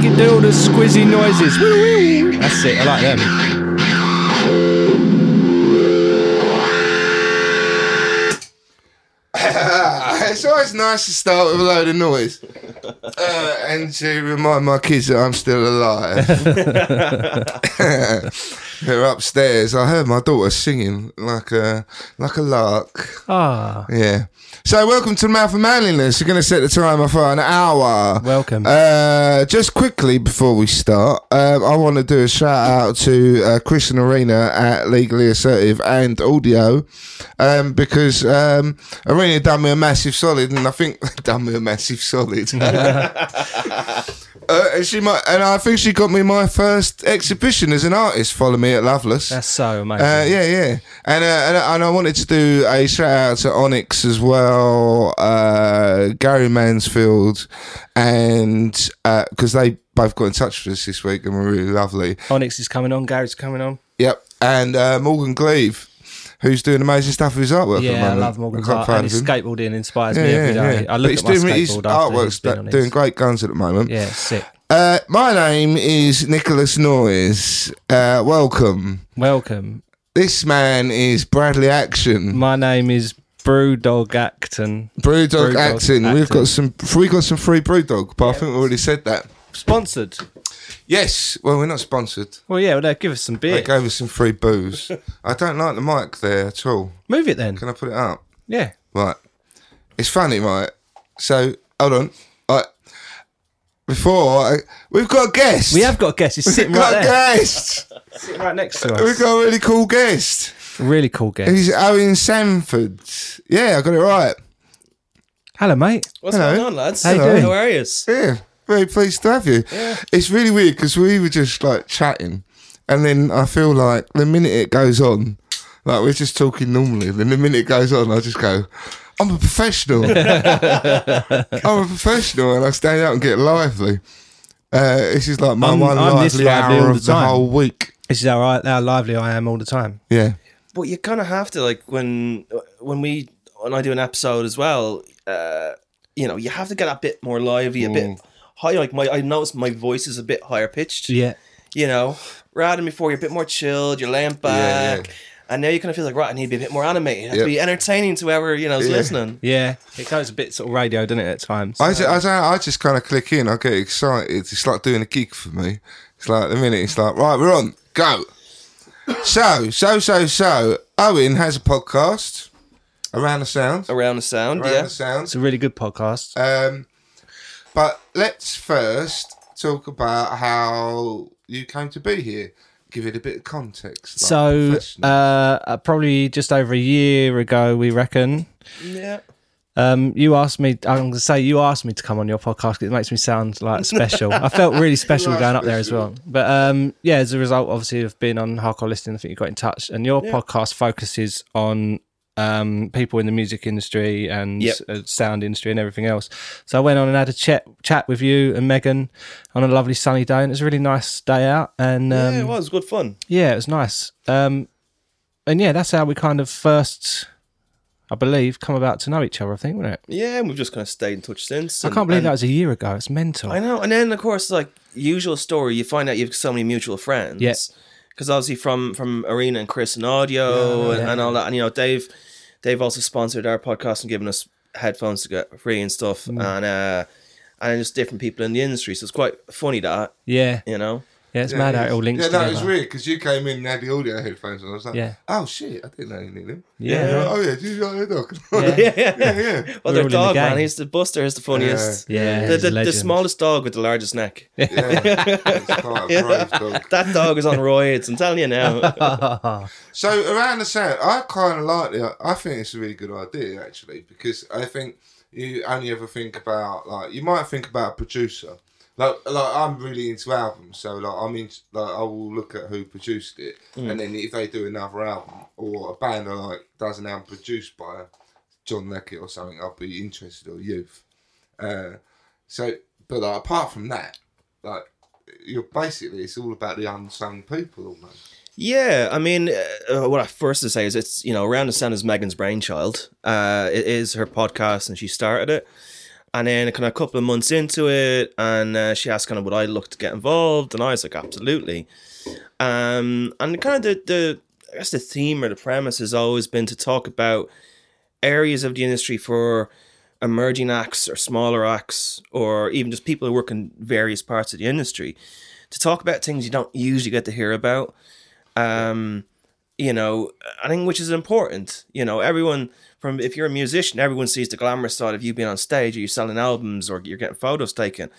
Make it do all the squizzy noises. Woo, woo. That's it. I like them. it's always nice to start with a load of noise uh, and to remind my kids that I'm still alive. They're upstairs. I heard my daughter singing like a like a lark. Ah, Yeah. So welcome to the Mouth of Manliness. We're going to set the timer for an hour. Welcome. Uh, just quickly before we start, um, I want to do a shout out to uh, Chris and Arena at Legally Assertive and Audio um, because um, Arena done me a massive solid, and I think done me a massive solid. Uh, and she might, and I think she got me my first exhibition as an artist. Follow me at Loveless. that's so amazing. Uh, yeah, yeah, and, uh, and and I wanted to do a shout out to Onyx as well, uh, Gary Mansfield, and because they both got in touch with us this week and were really lovely. Onyx is coming on. Gary's coming on. Yep, and uh, Morgan Gleave, who's doing amazing stuff with his at the Yeah, I love Morgan's art. And his skateboarding inspires Yeah, me yeah, every day. yeah. I But look he's my doing his artwork's been doing great guns at the moment. Yeah, sick. Uh, my name is Nicholas Noyes. Uh, welcome. Welcome. This man is Bradley Acton. My name is Brewdog Acton. Brewdog Brewdog Acton. We've got some. We got some free Brewdog, but I think we already said that. Sponsored. Yes. Well, we're not sponsored. Well, yeah, well, no, give us some beer. They gave us some free booze. I don't like the mic there at all. Move it then. Can I put it up? Yeah. Right. It's funny, right? So hold on. Right. Before I, we've got a guest. We have got a guest. He's We've sitting got right a there. guest. Sitting right next to us. We've got a really cool guest. Really cool guest. He's Eoin Sandford. Yeah, I got it right. Hello, mate. What's Hello. going on, lads? How you doing? How are you? Yeah, very pleased to have you. It's really weird because we were just like chatting, and then I feel like the minute it goes on, like we're just talking normally, then the minute it goes on, I just go, I'm a professional. I'm a professional, and I stand out and get lively. Uh, this is like my I'm- one I'm lively lively hour all of the the whole week. This is how, I, how lively I am all the time. Yeah. But you kind of have to like when when we when I do an episode as well. Uh, you know, you have to get a bit more lively, a Mm. bit high. Like my, I notice my voice is a bit higher pitched. Yeah. You know, rather than before, you're a bit more chilled. You're laying back. yeah. And now you kind of feel like, right, I need to be a bit more animated. I have Yep. to be entertaining to whoever, you know, is Yeah. listening. Yeah. It goes a bit sort of radio, doesn't it, at times? I, ju- I, I just kind of click in. I get excited. It's like doing a gig for me. It's like the minute it's like, right, we're on, go. So, so, so, so, Eoin has a podcast around the sound. Around the sound, Around yeah. the sound. It's a really good podcast. Um, but let's first talk about how you came to be here. give it a bit of context. like So, uh, uh, probably just over a year ago, we reckon. Yeah. Um, you asked me. I'm going to say you asked me to come on your podcast. 'cause It makes me sound like special. I felt really special going up there as well. But um, yeah, as a result, obviously, of being on Hardcore Listening, I think you got in touch. And your Yeah. podcast focuses on um, people in the music industry and Yep. uh, sound industry and everything else. So I went on and had a chat chat with you and Megan on a lovely sunny day, and it was a really nice day out. And um, yeah, it was good fun. yeah, it was nice. Um, and yeah, that's how we kind of first, I believe, come about to know each other. I think, wasn't it? Yeah, and we've just kind of stayed in touch since. I can't believe that was a year ago. It's mental. I know, and then of course, like usual story, you find out you have so many mutual friends. Yeah. Because obviously from from Arena and Chris and Audio and, yeah. and all that, and you know they've they've also sponsored our podcast and given us headphones to get free and stuff, Mm. and uh and just different people in the industry. So it's quite funny that Yeah, you know. Yeah, it's Yeah, mad it how it is. all links Yeah, no, together. it was weird because you came in and had the audio headphones on. I was like, Yeah. oh shit, I didn't know you needed them. Yeah. Uh-huh. Oh yeah, do you like the dog? Yeah. Yeah, yeah, yeah. Well, We're their all in the dog man, he's the Buster. Is the funniest. Yeah, The, he's a the, the smallest dog with the largest neck. yeah. It's quite a brave dog. That dog is on roids. I'm telling you now. So around the sound, I kind of like it. I think it's a really good idea actually because I think you only ever think about like you might think about a producer. Like, like I'm really into albums, so like I'm in, like I will look at who produced it, and then if they do another album or a band I like does an album produced by John Leckie or something, I'll be interested or Youth. Uh, so, but like, apart from that, like you're basically it's all about the unsung people almost. Yeah, I mean, uh, what I first to say is it's you know, Around the Sound is Megan's brainchild. Uh, it is her podcast, and she started it. And then kind of a couple of months into it, and uh, she asked kind of would I look to get involved, and I was like, absolutely. Um, and kind of the the I guess the theme or the premise has always been to talk about areas of the industry for emerging acts or smaller acts, or even just people who work in various parts of the industry, to talk about things you don't usually get to hear about um you know i think which is important you know everyone from if you're a musician everyone sees the glamorous side of you being on stage or you're selling albums or you're getting photos taken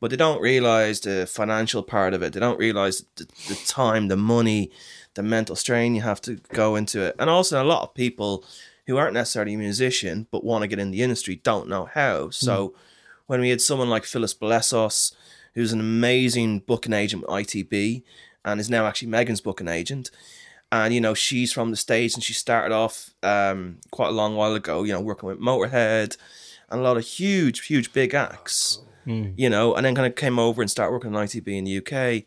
but they don't realize the financial part of it. They don't realize the, the time the money the mental strain you have to go into it. And also a lot of people who aren't necessarily a musician but want to get in the industry don't know how. Hmm. So when we had someone like phyllis blessos who's an amazing booking agent with itb and is now actually Megan's booking agent. And you know, she's from the States and she started off um, quite a long while ago, you know, working with Motorhead and a lot of huge, huge big acts. You know, and then kind of came over and started working on ITB in the UK.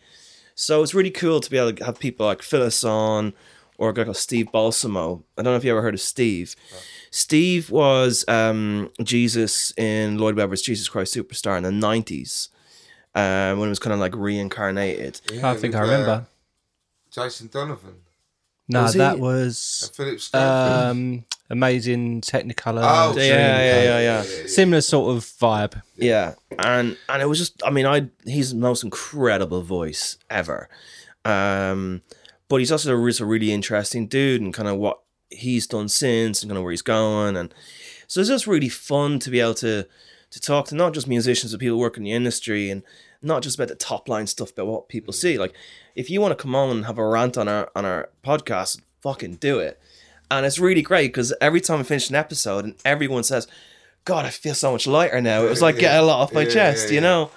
So it's really cool to be able to have people like Phyllis on or a guy called Steve Balsamo. I don't know if you ever heard of Steve. Steve was um, Jesus in Lloyd Webber's Jesus Christ Superstar in the 90s um, when it was kind of like reincarnated. I think I with, uh, remember. Jason Donovan, No, was he- that was Philip Stanford. um, amazing Technicolor. Oh, Yeah, yeah, yeah, yeah. Similar sort of vibe. Yeah, and and it was just, I mean, I he's the most incredible voice ever, um, but he's also a, he's a really interesting dude and kind of what he's done since and kind of where he's going, and so it's just really fun to be able to to talk to not just musicians but people working in the industry and not just about the top line stuff but what people see. Like, if you want to come on and have a rant on our on our podcast, fucking do it. And it's really great because every time I finish an episode and everyone says, God, I feel so much lighter now. It was like getting a lot off my Yeah, chest, yeah, you know?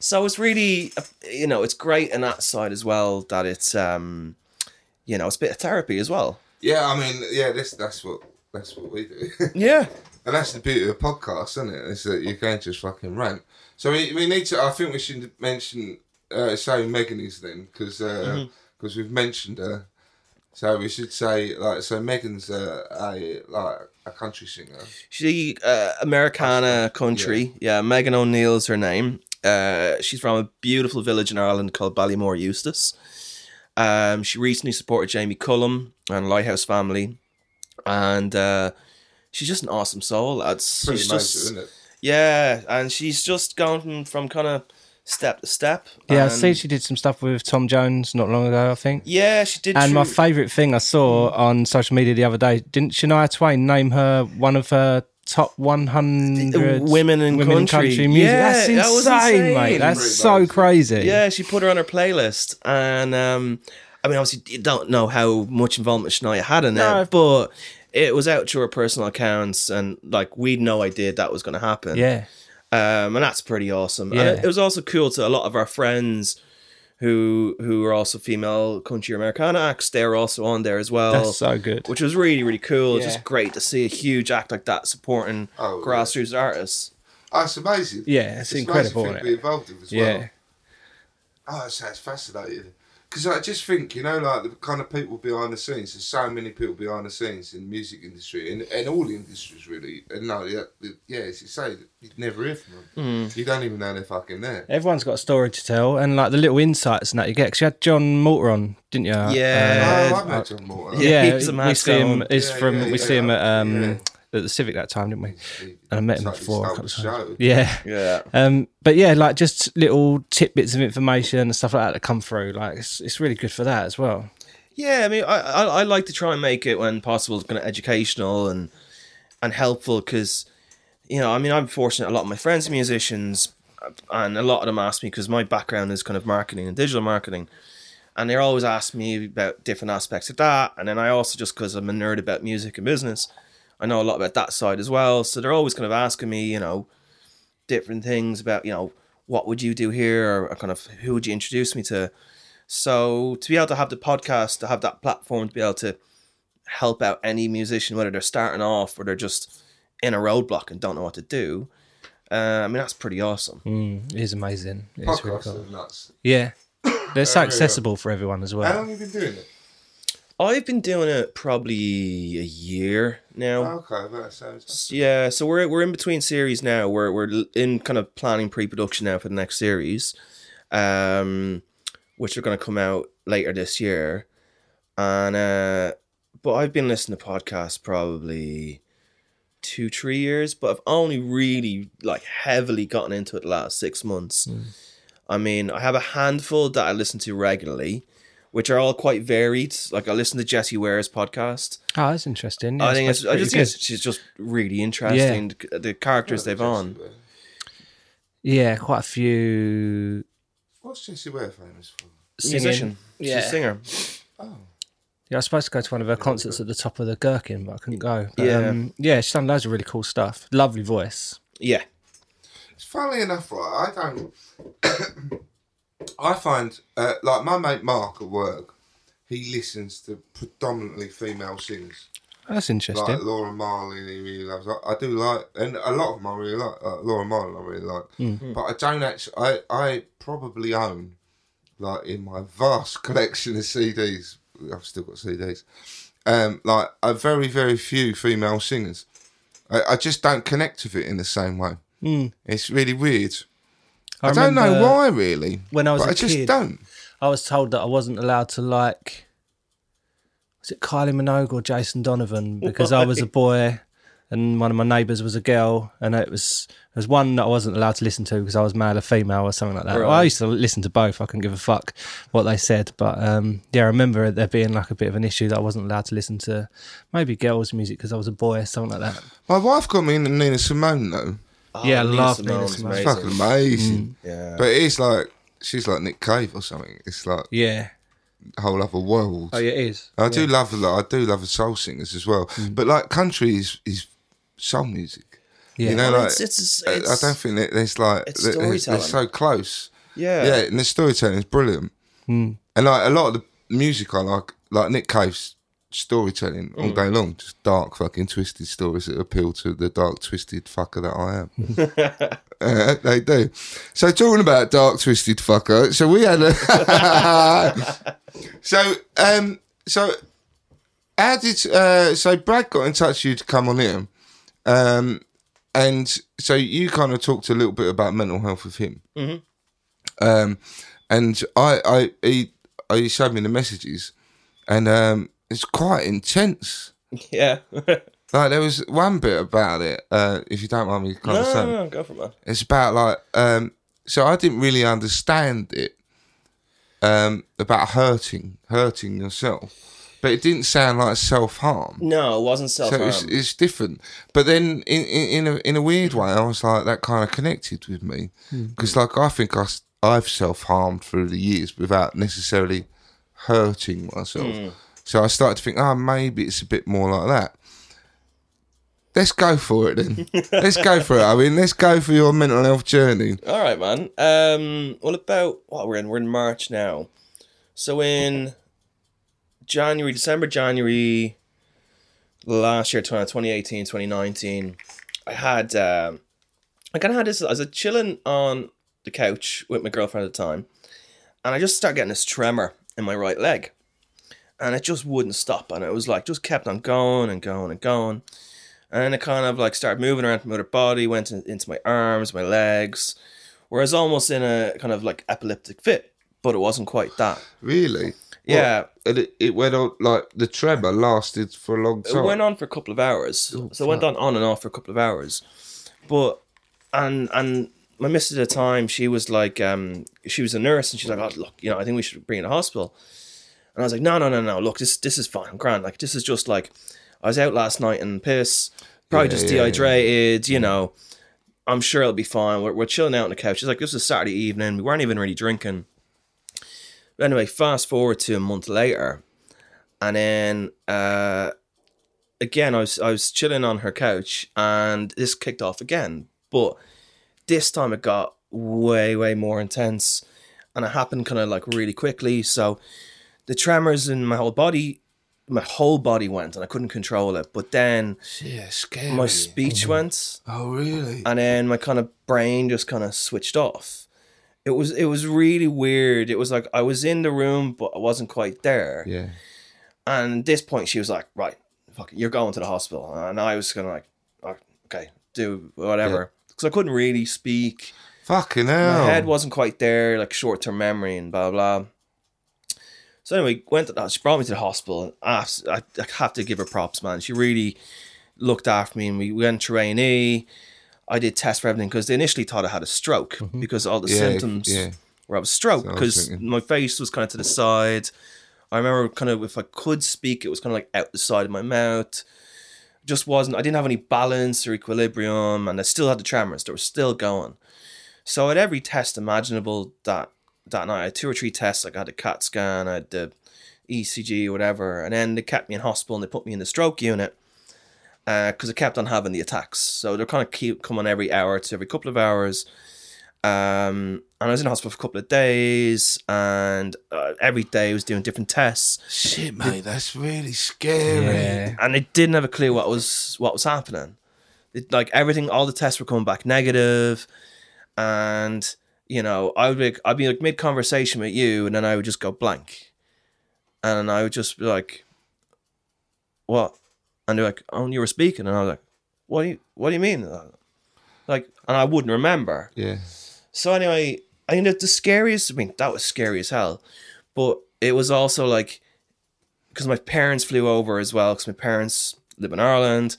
So it's really, you know, it's great in that side as well that it's, um, you know, it's a bit of therapy as well. Yeah, I mean, yeah, this that's what that's what we do, Yeah. And that's the beauty of a podcast, isn't it? Is that you can just fucking rant. So we, we need to. I think we should mention uh, say Megan is then because because we've mentioned her. So we should say like so Megan's uh, a like a country singer. She, uh, Americana country. Yeah. Megan O'Neill's her name. Uh, she's from a beautiful village in Ireland called Ballymore Eustace. Um, she recently supported Jamie Cullum and Lighthouse Family. And uh, she's just an awesome soul, lads. Pretty she's major, just, isn't it? Yeah, and she's just gone from, from kind of step to step. Yeah, I and- see she did some stuff with Tom Jones not long ago, I think. Yeah, she did. And my favourite thing I saw on social media the other day, didn't Shania Twain name her one of her top 100 Women in women country. music? Yeah, That's that was insane, insane. mate. That's so much. crazy. Yeah, she put her on her playlist, and um, I mean, obviously, you don't know how much involvement Shania had in No. it, but it was out to her personal accounts, and like we'd no idea that was going to happen. Yeah. um, and that's pretty awesome. Yeah. And it, it was also cool to a lot of our friends who who are also female country Americana acts. They're also on there as well. That's so good. Which was really really cool. It's Yeah. just great to see a huge act like that supporting Oh, yeah. grassroots artists. Oh, it's amazing. Yeah, it's amazing incredible, thing isn't to be involved with as Yeah. well. Oh, it sounds fascinating. Because I just think, you know, like the kind of people behind the scenes. There's so many people behind the scenes in the music industry and, and all the industries really. And no, yeah, yeah, as you say, you'd never hear from them. Hmm. You don't even know they're fucking there. Everyone's got a story to tell, and like the little insights and that you get. Because you had John Morton on, didn't you? Yeah. oh, I've met John Morton. Yeah, yeah, we see him. Is Yeah, from yeah, we yeah. see him at um Yeah. At the Civic that time, didn't we? And I met him like before a couple of times. Yeah, Yeah. Um, but yeah, like just little tidbits of information and stuff like that that come through. Like it's it's really good for that as well. Yeah, I mean, I, I I like to try and make it when possible kind of educational and and helpful because you know, I mean, I'm fortunate. A lot of my friends are musicians, and a lot of them ask me because my background is kind of marketing and digital marketing, and they're always asking me about different aspects of that. And then I also just because I'm a nerd about music and business, I know a lot about that side as well. So they're always kind of asking me, you know, different things about you know what would you do here or kind of who would you introduce me to. So to be able to have the podcast, to have that platform, to be able to help out any musician, whether they're starting off or they're just in a roadblock and don't know what to do, uh, I mean that's pretty awesome. Mm, it is amazing. It's really Podcasts cool. are nuts. Yeah, they're so Yeah, yeah. accessible for everyone as How well. long have you been doing it? I've been doing it probably a year now. Okay, that sounds. Yeah, so we're we're in between series now. We're we're in kind of planning pre-production now for the next series, um, which are going to come out later this year, and uh, but I've been listening to podcasts probably two three years, but I've only really like heavily gotten into it the last six months. I mean, I have a handful that I listen to regularly. Which are all quite varied. Like I listen to Jessie Ware's podcast. Oh, that's interesting. Yeah, I think it's, I just think it's, she's just really interesting. The- The characters they've on. yeah, quite a few What's Jessie Ware famous for? singing. Musician. She's Yeah. a singer. Oh. Yeah, I was supposed to go to one of her concerts at the top of the Gherkin, but I couldn't go. But, Yeah. um, yeah, she's done loads of really cool stuff. Lovely voice. Yeah. It's funny enough, right? I don't. I find, uh, like my mate Mark at work, he listens to predominantly female singers, That's interesting. like Laura Marling. He really loves. I, I do like, and a lot of them I really like. Uh, Laura Marling, I really like. Hmm. But I don't actually. I I probably own, like in my vast collection of CDs. I've still got CDs. Um, like a very very few female singers. I, I just don't connect with it in the same way. It's really weird. I I, don't know why, really. when I was I just kid- don't. I was told that I wasn't allowed to like. Was it Kylie Minogue or Jason Donovan? Because I was a boy, and one of my neighbours was a girl, and it was there was one that I wasn't allowed to listen to because I was male or female or something like that. Well, I used to listen to both. I couldn't give a fuck what they said, but um, yeah, I remember there being like a bit of an issue that I wasn't allowed to listen to maybe girls' music because I was a boy, or something like that. My wife got me into Nina Simone though. Oh, yeah, I Nina love Nina Simone. It's amazing. fucking amazing. Mm. Yeah. But it's like she's like Nick Cave or something. It's like Yeah. whole other world. Oh, yeah, it is. I do love a lot. I do love the soul singers as well. Mm. But like country is, is soul music. Yeah. You know, Well, like it's- it's- I- I don't think that there's like it's they're- they're, so close. Yeah. yeah, and the storytelling is brilliant. Mm. And like a lot of the music I like, like Nick Cave's storytelling all day long, just dark fucking twisted stories that appeal to the dark twisted fucker that I am. Uh, they do. So talking about dark twisted fucker, so we had a so um so how did uh so Brad got in touch with you to come on here, um and so you kind of talked a little bit about mental health with him, mm-hmm. um and I I he, he showed me the messages, and um it's quite intense. Yeah. Like there was one bit about it, uh, if you don't mind me kind no, of no, saying. no, go for it. It's about like um so I didn't really understand it um about hurting hurting yourself. But it didn't sound like self harm. No, it wasn't self So harm. it's, it's different. But then in, in in a in a weird way I was like that kind of connected with me Hmm. because like I think I I've self harmed through the years without necessarily hurting myself. Hmm. So I started to think, oh, maybe it's a bit more like that. Let's go for it then. let's go for it. I mean, let's go for your mental health journey. All right, man. Um, what about what we're in? We're in March now. So in January, December, January last year, 20, 2018, 2019, I had um, I kind of had this. I was chilling on the couch with my girlfriend at the time, and I just started getting this tremor in my right leg, and it just wouldn't stop, and it was like just kept on going and going and going, and then it kind of like started moving around my other body, went in, into my arms, my legs, whereas almost in a kind of like epileptic fit, but it wasn't quite that. Really? Yeah. What? And it, it went on, like, the tremor lasted for a long time. It went on for a couple of hours. so it went on on and off for a couple of hours. But and and my missus at the time, she was like, um, she was a nurse, and she's like, oh look, you know, I think we should bring you to hospital. And I was like, no, no, no, no. Look, this this is fine. I'm grand. Like this is just like, I was out last night and piss, probably Yeah, just yeah, yeah. dehydrated. You know, I'm sure it'll be fine. We're, we're chilling out on the couch. It's like, this is Saturday evening. We weren't even really drinking. But anyway, fast forward to a month later, and then uh, again, I was I was chilling on her couch, and this kicked off again. But this time it got way way more intense, and it happened kind of like really quickly. So the tremors in my whole body, my whole body went, and I couldn't control it. But then Yeah, my speech went, Oh, really? and then my kind of brain just kind of switched off. It was it was really weird. It was like I was in the room, but I wasn't quite there. yeah. And at this point, she was like, "Right, fuck it, you're going to the hospital." And I was kind of like, oh, "Okay, do whatever," because I couldn't really speak. Fucking hell. My head wasn't quite there, like short term memory and blah blah. So anyway, went to she brought me to the hospital, and I, I, I have to give her props, man. She really looked after me, and we went to A and E. I did tests for everything because they initially thought I had a stroke because all the Yeah, symptoms yeah. were of a stroke So I was because my face was kind of to the side. I remember kind of if I could speak, it was kind of like out the side of my mouth. Just wasn't. I didn't have any balance or equilibrium, and I still had the tremors. They were still going. So at every test imaginable that that night. I had two or three tests. Like I had a CAT scan, I had the ECG or whatever, and then they kept me in hospital and they put me in the stroke unit because I kept on having the attacks. So they're kind of keep coming every hour to every couple of hours. Um, and I was in hospital for a couple of days, and uh, every day I was doing different tests, Shit, mate, that's really scary. Yeah. and they didn't have a clue what was what was happening. It, like everything, all the tests were coming back negative, and you know, I would be, I'd be like mid conversation with you, and then I would just go blank, and I would just be like, "What?" And they're like, "Oh, you were speaking," and I was like, "What do you What do you mean?" Like, and I wouldn't remember. Yeah. So anyway, I mean, the, the scariest. I mean, that was scary as hell, but it was also like because my parents flew over as well. Because my parents live in Ireland,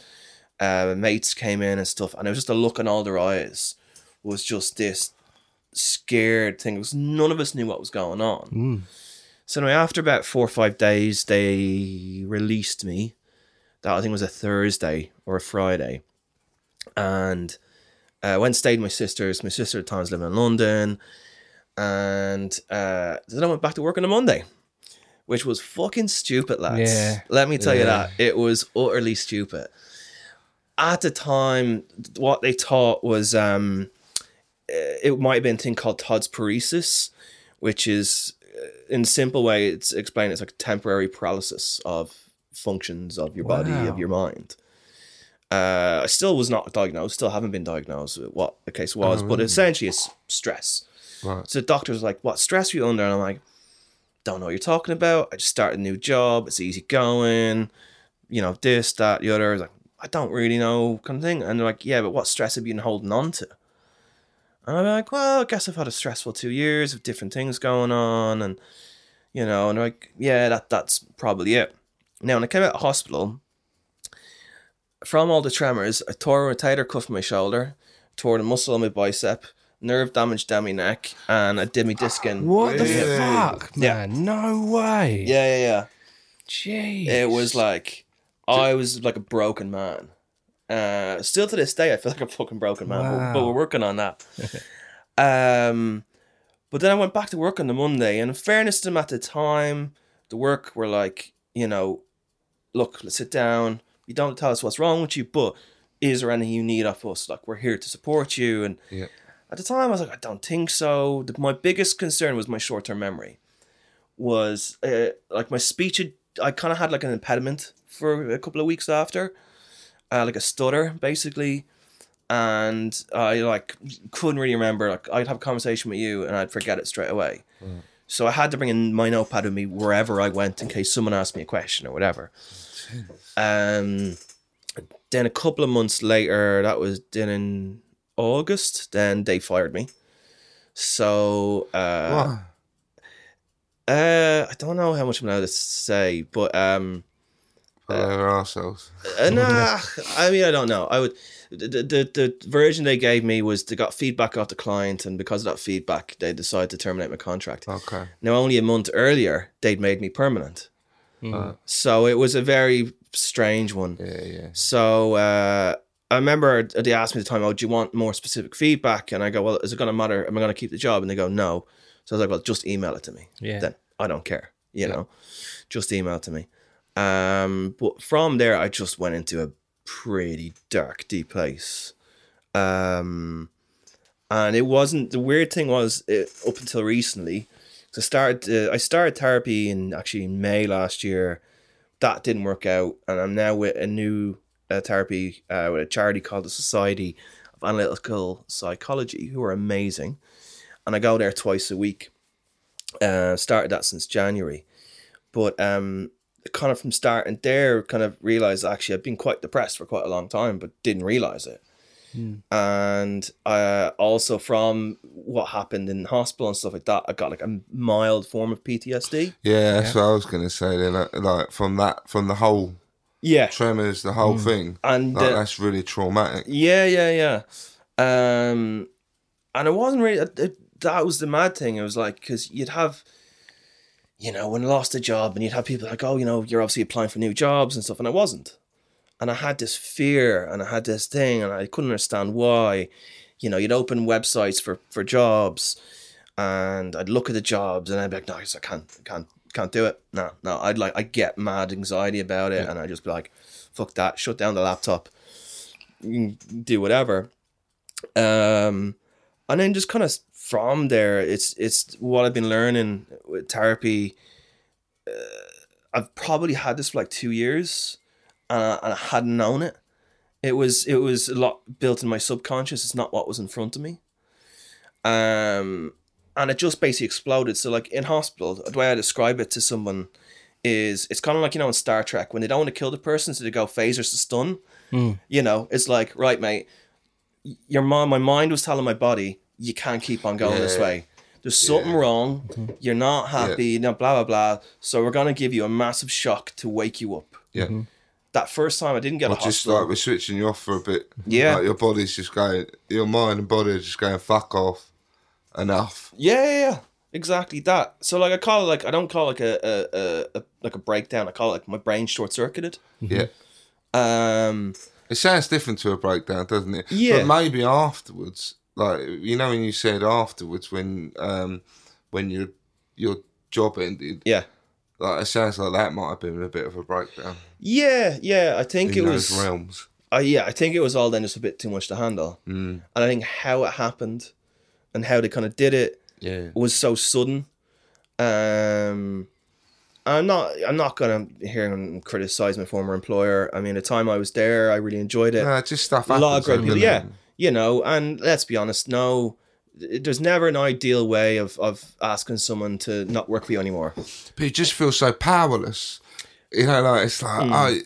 uh, mates came in and stuff, and it was just a look in all their eyes was just this scared thing. Because none of us knew what was going on. So anyway, after about four or five days, they released me. That I think was a Thursday or a Friday, and uh, went and stayed with my sisters. My sister at the time was living in London, and uh, then I went back to work on a Monday, which was fucking stupid, lads. Yeah. Let me tell you that it was utterly stupid. At the time, what they taught was um, it might have been a thing called Todd's paresis, which is, uh, in a simple way, it's explained as like temporary paralysis of functions of your body, of your mind. Uh, I still was not diagnosed, still haven't been diagnosed with what the case was, but essentially it's stress. Right. So the doctor's like, What stress are you under? And I'm like, Don't know what you're talking about. I just started a new job. It's easy going. You know, this, that, the other. I like, I don't really know, kind of thing. And they're like, Yeah, but what stress have you been holding on to? And I'm like, Well, I guess I've had a stressful two years of different things going on. And, you know, and they're like, Yeah, that, that's probably it. Now, when I came out of hospital, from all the tremors, I tore a rotator cuff in my shoulder, tore the muscle in my bicep, nerve damage down my neck, and I did my disc in. What the Really? fuck, Yeah. man? No way. Yeah, yeah, yeah. Jeez. It was like I was like a broken man. Uh, still to this day, I feel like a fucking broken man, but, but we're working on that. um, but then I went back to work on the Monday, and in fairness to them at the time, the work were like, you know, look, let's sit down. You don't tell us what's wrong with you, but is there anything you need off us? Like we're here to support you. And Yeah. at the time, I was like, I don't think so. The, my biggest concern was my short term memory. Was uh, like my speech. Had, I kind of had like an impediment for a couple of weeks after, uh, like a stutter basically, and I like couldn't really remember. Like I'd have a conversation with you and I'd forget it straight away. So I had to bring in my notepad with me wherever I went in case someone asked me a question or whatever. Um, then a couple of months later, that was then in August. Then they fired me. So uh, uh, I don't know how much I'm allowed to say, but um, But they were arseholes. uh, nah, I mean I don't know. I would the, the the version they gave me was they got feedback off the client, and because of that feedback, they decided to terminate my contract. Okay. Now, only a month earlier, they'd made me permanent. So it was a very strange one. Yeah, yeah. So uh, I remember they asked me at the time, "Oh, do you want more specific feedback?" And I go, "Well, is it going to matter? Am I going to keep the job?" And they go, "No." So I was like, "Well, just email it to me." Yeah. Then I don't care. You know, just email it to me. Um, but from there, I just went into a pretty dark, deep place. Um, and it wasn't the weird thing was it, up until recently. So I started uh, I started therapy in actually in May last year. That didn't work out, and I'm now with a new uh, therapy uh, with a charity called the Society of Analytical Psychology, who are amazing, and I go there twice a week. Uh, started that since January, but um, kind of from starting there, kind of realized actually I've been quite depressed for quite a long time, but didn't realize it and uh, also from what happened in hospital and stuff like that, I got like a mild form of PTSD. Yeah, that's what I was gonna say. Then, like, like from that, from the whole Yeah, tremors, the whole thing, and like, uh, that's really traumatic. yeah, yeah, yeah. Um, and it wasn't really it, it- that was the mad thing. It was like because you'd have, you know, when I lost a job, and you'd have people like, oh, you know, you're obviously applying for new jobs and stuff, and I wasn't. And I had this fear, and I had this thing, and I couldn't understand why. You know, you'd open websites for for jobs, and I'd look at the jobs, and I'd be like, no, I can't, can't, can't do it. No, no, I'd like, I get mad anxiety about it, and I'd just be like, fuck that, shut down the laptop, mm, do whatever. Um, and then just kind of from there, it's it's what I've been learning with therapy. Uh, I've probably had this for like two years, and I, and I hadn't known it. It was it was a lot built in my subconscious. It's not what was in front of me. Um, and it just basically exploded. So like in hospital, the way I describe it to someone is it's kind of like you know in Star Trek when they don't want to kill the person, so they go phasers to stun. You know, it's like right, mate. Your mom, my mind was telling my body, you can't keep on going this way. There's something wrong. Mm-hmm. You're not happy. You know, blah blah blah. So we're gonna give you a massive shock to wake you up. Yeah, mm-hmm. That first time I didn't get or a just like we're switching you off for a bit. Yeah. like your body's just going, your mind and body are just going fuck off, enough. Yeah, yeah, yeah. Exactly that. So like I call it like I don't call it like a, a, a, a like a breakdown. I call it like my brain short circuited. Mm-hmm. Yeah, Um it sounds different to a breakdown, doesn't it? Yeah. but maybe afterwards, like you know, when you said afterwards, when um when your your job ended, yeah. like it sounds like that might have been a bit of a breakdown Yeah, yeah. I think in it those was realms. uh, yeah, I think it was all then just a bit too much to handle. Mm. And I think how it happened and how they kind of did it Yeah, was so sudden. Um I'm not I'm not gonna hear and criticize my former employer. I mean the time I was there I really enjoyed it. no, just stuff a lot of great people. Yeah, you know, and let's be honest, no, there's never an ideal way of of asking someone to not work for you anymore. but you just feel so powerless. You know, like it's like Hmm. I,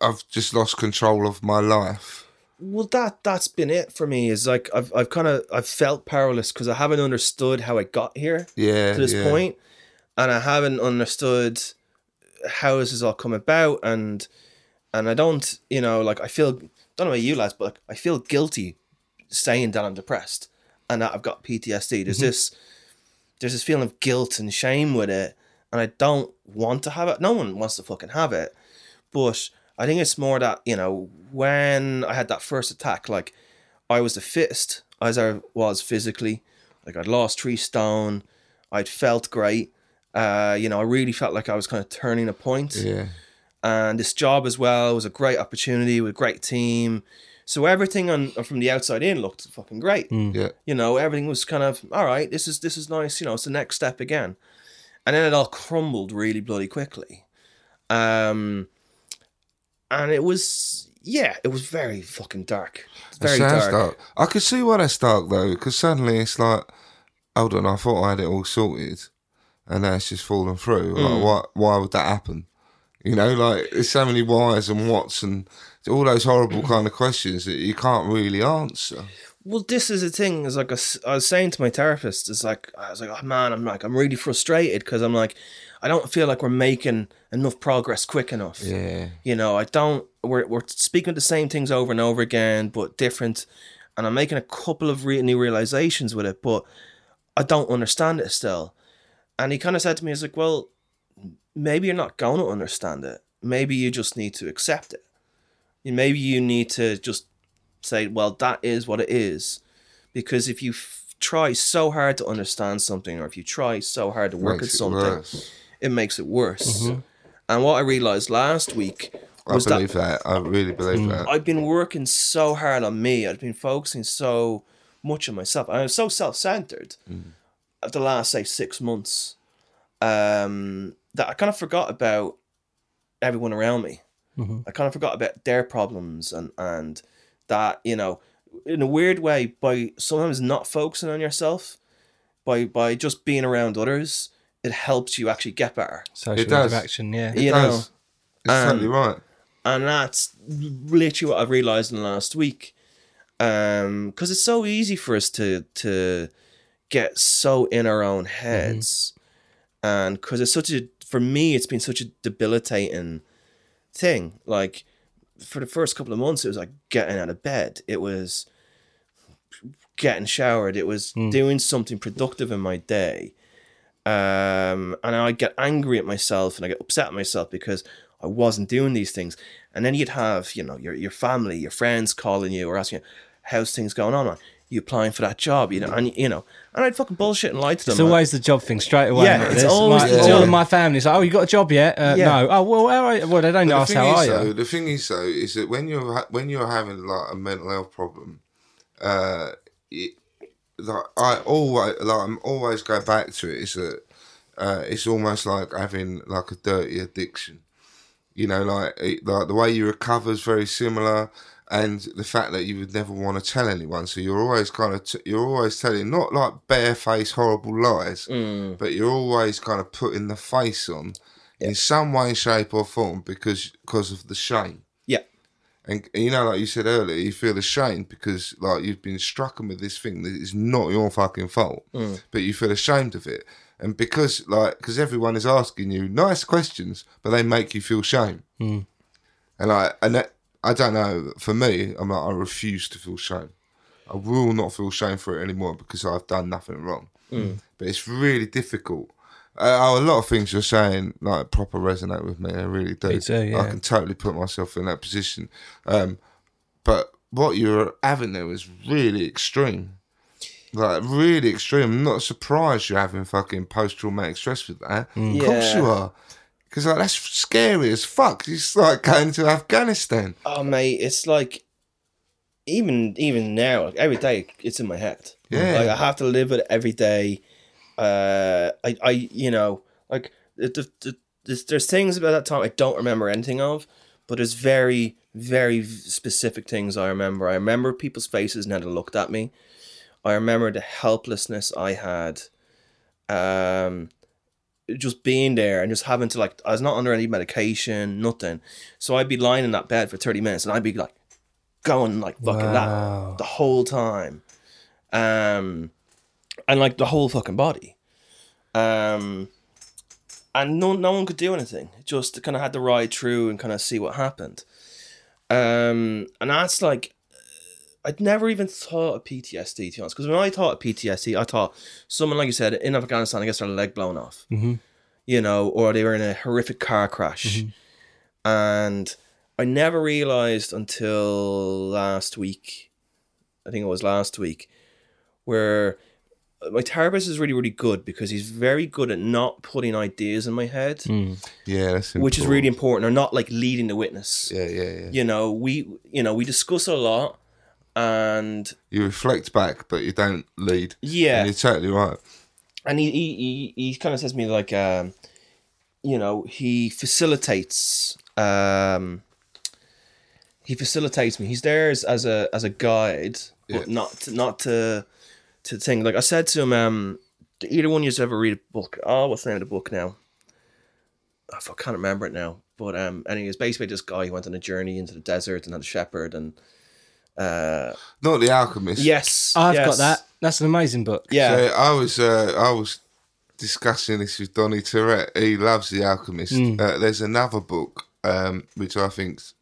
I've just lost control of my life. Well, that that's been it for me. Is like I've I've kind of I've felt powerless because I haven't understood how I got here Yeah, to this yeah. point, and I haven't understood how this has all come about, and and I don't, you know, like I feel don't know about you lads, but like, I feel guilty saying that I'm depressed and that I've got PTSD. There's this there's this feeling of guilt and shame with it, and I don't want to have it. No one wants to fucking have it, but I think it's more that you know when I had that first attack, like I was the fittest as I was physically. Like I'd lost three stone, I'd felt great. Uh, you know, I really felt like I was kind of turning a point. Yeah. And this job as well was a great opportunity with a great team. So everything on from the outside in looked fucking great. Yeah. You know, everything was kind of all right. This is this is nice. You know, it's the next step again, and then it all crumbled really bloody quickly. Um, and it was yeah, it was very fucking dark. Very it sounds dark. dark. I could see why that's dark though, because suddenly it's like, hold on, I thought I had it all sorted, and now it's just fallen through. Mm. Like, why? Why would that happen? You know, like there's so many whys and whats and all those horrible kind of questions that you can't really answer. Well, this is the thing. Is like I was saying to my therapist, it's like I was like, oh man, I'm like I'm really frustrated because I'm like, I don't feel like we're making enough progress quick enough. Yeah. You know, I don't. We're we're speaking the same things over and over again, but different. And I'm making a couple of re- new realizations with it, but I don't understand it still. And he kind of said to me, "He's like, well, maybe you're not going to understand it. Maybe you just need to accept it. Maybe you need to just say, well, that is what it is. Because if you f- try so hard to understand something, or if you try so hard to work Makes at it something, worse. it makes it worse. Mm-hmm. And what I realized last week I was believe that, that. I really believe mm. that. I've been working so hard on me. I've been focusing so much on myself. I was so self-centered of the last say six months um, that I kind of forgot about everyone around me. I kind of forgot about their problems and and that you know, in a weird way, by sometimes not focusing on yourself, by by just being around others, it helps you actually get better. Social It does. interaction, yeah. you It know, does. It's um, totally right. and that's literally what I've realized in the last week. Um, because it's so easy for us to to get so in our own heads, and because it's such a for me, it's been such a debilitating thing. Like for the first couple of months, it was like getting out of bed. It was getting showered. It was doing something productive in my day. Um, and I get angry at myself and I get upset at myself because I wasn't doing these things. And then you'd have, you know, your your family, your friends calling you or asking you, how's things going on? Are you applying for that job? You know, and you know, and I'd fucking bullshit and lie to them. It's always the job thing straight away. Yeah, it's always like, the all job. of my family's like, "Oh, you got a job yet?" Uh, Yeah. No. Oh, well, how are you? well, they don't But ask how are though, you. the thing is though, is that when you're ha- when you're having like a mental health problem, uh, it, like I always like I'm always go back to it. Is that uh, it's almost like having like a dirty addiction. You know, like it, like the way you recover is very similar, and the fact that you would never want to tell anyone. So you're always kind of t- you're always telling not like barefaced horrible lies, mm. but you're always kind of putting the face on in some way, shape, or form because because of the shame. Yeah. And you know, like you said earlier, you feel ashamed because like you've been struck with this thing that is not your fucking fault, mm. but you feel ashamed of it. And because like because everyone is asking you nice questions, but they make you feel shame. Mm. And like and that, I don't know. For me, I'm like I refuse to feel shame. I will not feel shame for it anymore because I've done nothing wrong. But it's really difficult. Uh, a lot of things you're saying like proper resonate with me. I really do. Me too, I can totally put myself in that position. Um, but what you're having there is really extreme. Like really extreme. I'm not surprised you're having fucking post traumatic stress with that. Of course Yeah. you are. Because like that's scary as fuck. It's like going to Afghanistan. Oh mate, it's like even even now, like, every day it's in my head. Yeah. like I have to live with it every day. Uh, I I you know like the, the, the, there's, there's things about that time I don't remember anything of, but there's very very specific things I remember. I remember people's faces and how they looked at me. I remember the helplessness I had. Um, just being there and just having to like I was not under any medication, nothing. So I'd be lying in that bed for 30 minutes and I'd be like going like fucking Wow. that the whole time. Um and like the whole fucking body. Um and no no one could do anything. Just kind of had to ride through and kind of see what happened. Um and that's like I'd never even thought of PTSD to be honest. Because when I thought of PTSD, I thought someone like you said in Afghanistan, I guess their leg blown off, Mm-hmm. you know, or they were in a horrific car crash, and I never realized until last week, I think it was last week, where my therapist is really really good because he's very good at not putting ideas in my head, Yeah, that's which is really important, or not like leading the witness. Yeah, yeah, yeah. You know, we you know we discuss a lot, and You reflect back, but you don't lead. Yeah. And you're totally right. and he he he, he kind of says to me like um you know he facilitates um he facilitates me he's there as, as a as a guide but Yeah. not to, not to to thing like i said to him um either one of you ever read a book oh what's the name of the book now I can't remember it now but um and he was basically this guy who went on a journey into the desert and had a shepherd and uh Not the Alchemist. yes I've yes. got that. That's an amazing book. yeah So I was uh, I was discussing this with Donny Tourette. He loves The Alchemist. Hmm. Uh, there's another book um, which I think's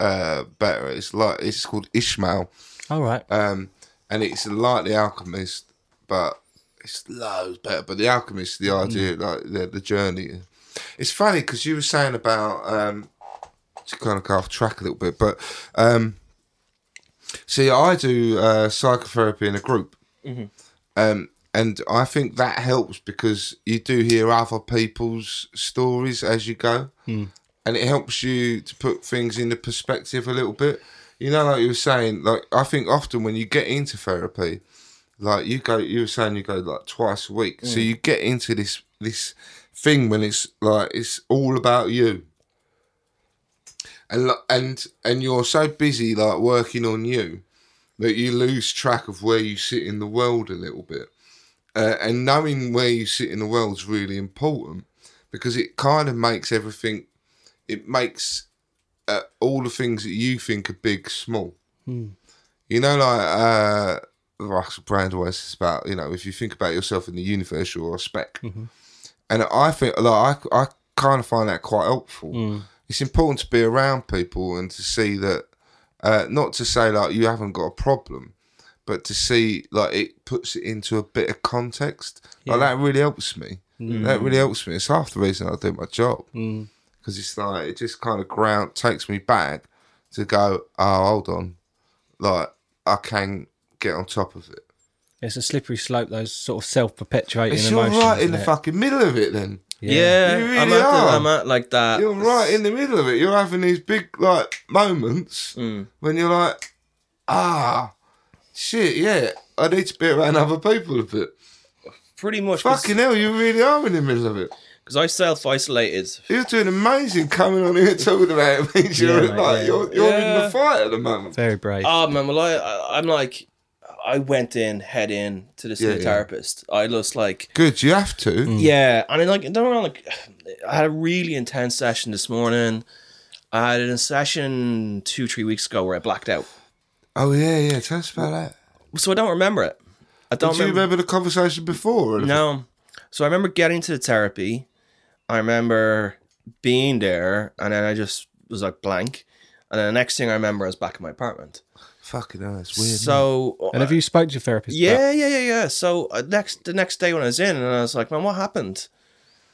uh, better. It's like it's called Ishmael, All right. um, and it's like The Alchemist, but it's loads better. But The Alchemist, the idea, like the, the journey. It's funny because you were saying about um, to kind of go off track a little bit, but um, see, I do uh, psychotherapy in a group. Um, and I think that helps because you do hear other people's stories as you go, and it helps you to put things into perspective a little bit. You know, like you were saying, like I think often when you get into therapy, like you go, you were saying you go like twice a week, so you get into this this thing when it's like it's all about you, and and and you're so busy like working on you that you lose track of where you sit in the world a little bit. Uh, and knowing where you sit in the world is really important because it kind of makes everything, it makes uh, all the things that you think are big small. You know, like uh, Russell Brand always says about, you know, if you think about yourself in the universe, you're a speck. And I think, like, I, I kind of find that quite helpful. It's important to be around people and to see that uh, not to say like you haven't got a problem, but to see like it puts it into a bit of context. Like that really helps me. That really helps me. It's half the reason I do my job because it's like it just kind of ground takes me back to go. Oh, hold on, like I can get on top of it. It's a slippery slope. Those sort of self-perpetuating It's you're emotions. right in isn't the fucking middle of it. Then yeah, You really I'm, at are. the, I'm at like that you're right in the middle of it. You're having these big like moments Mm. when you're like, ah, shit, yeah, I need to be around other people a bit. pretty much Fucking hell, you really are in the middle of it. because I self isolated. You're doing amazing coming on here talking about it. Means you're Yeah, mate, like yeah. you're, you're in Yeah. the fight at the moment. Very brave. Oh man, well I, I I'm like I went in head in to this Yeah, yeah. therapist. I just like Good, you have to. Mm. yeah, and I like don't know like I had a really intense session this morning. I had a session two three weeks ago where I blacked out, Oh yeah, yeah. Tell us about that. so I don't remember it. I don't Did you remember the conversation before? No. So I remember getting to the therapy. I remember being there, and then I just was like blank. And then the next thing I remember, I was back in my apartment. Fucking hell, it's weird. isn't it? So and have you spoke to your therapist? about- Yeah, yeah, yeah, yeah. So uh, next the next day when I was in, and I was like, man, what happened?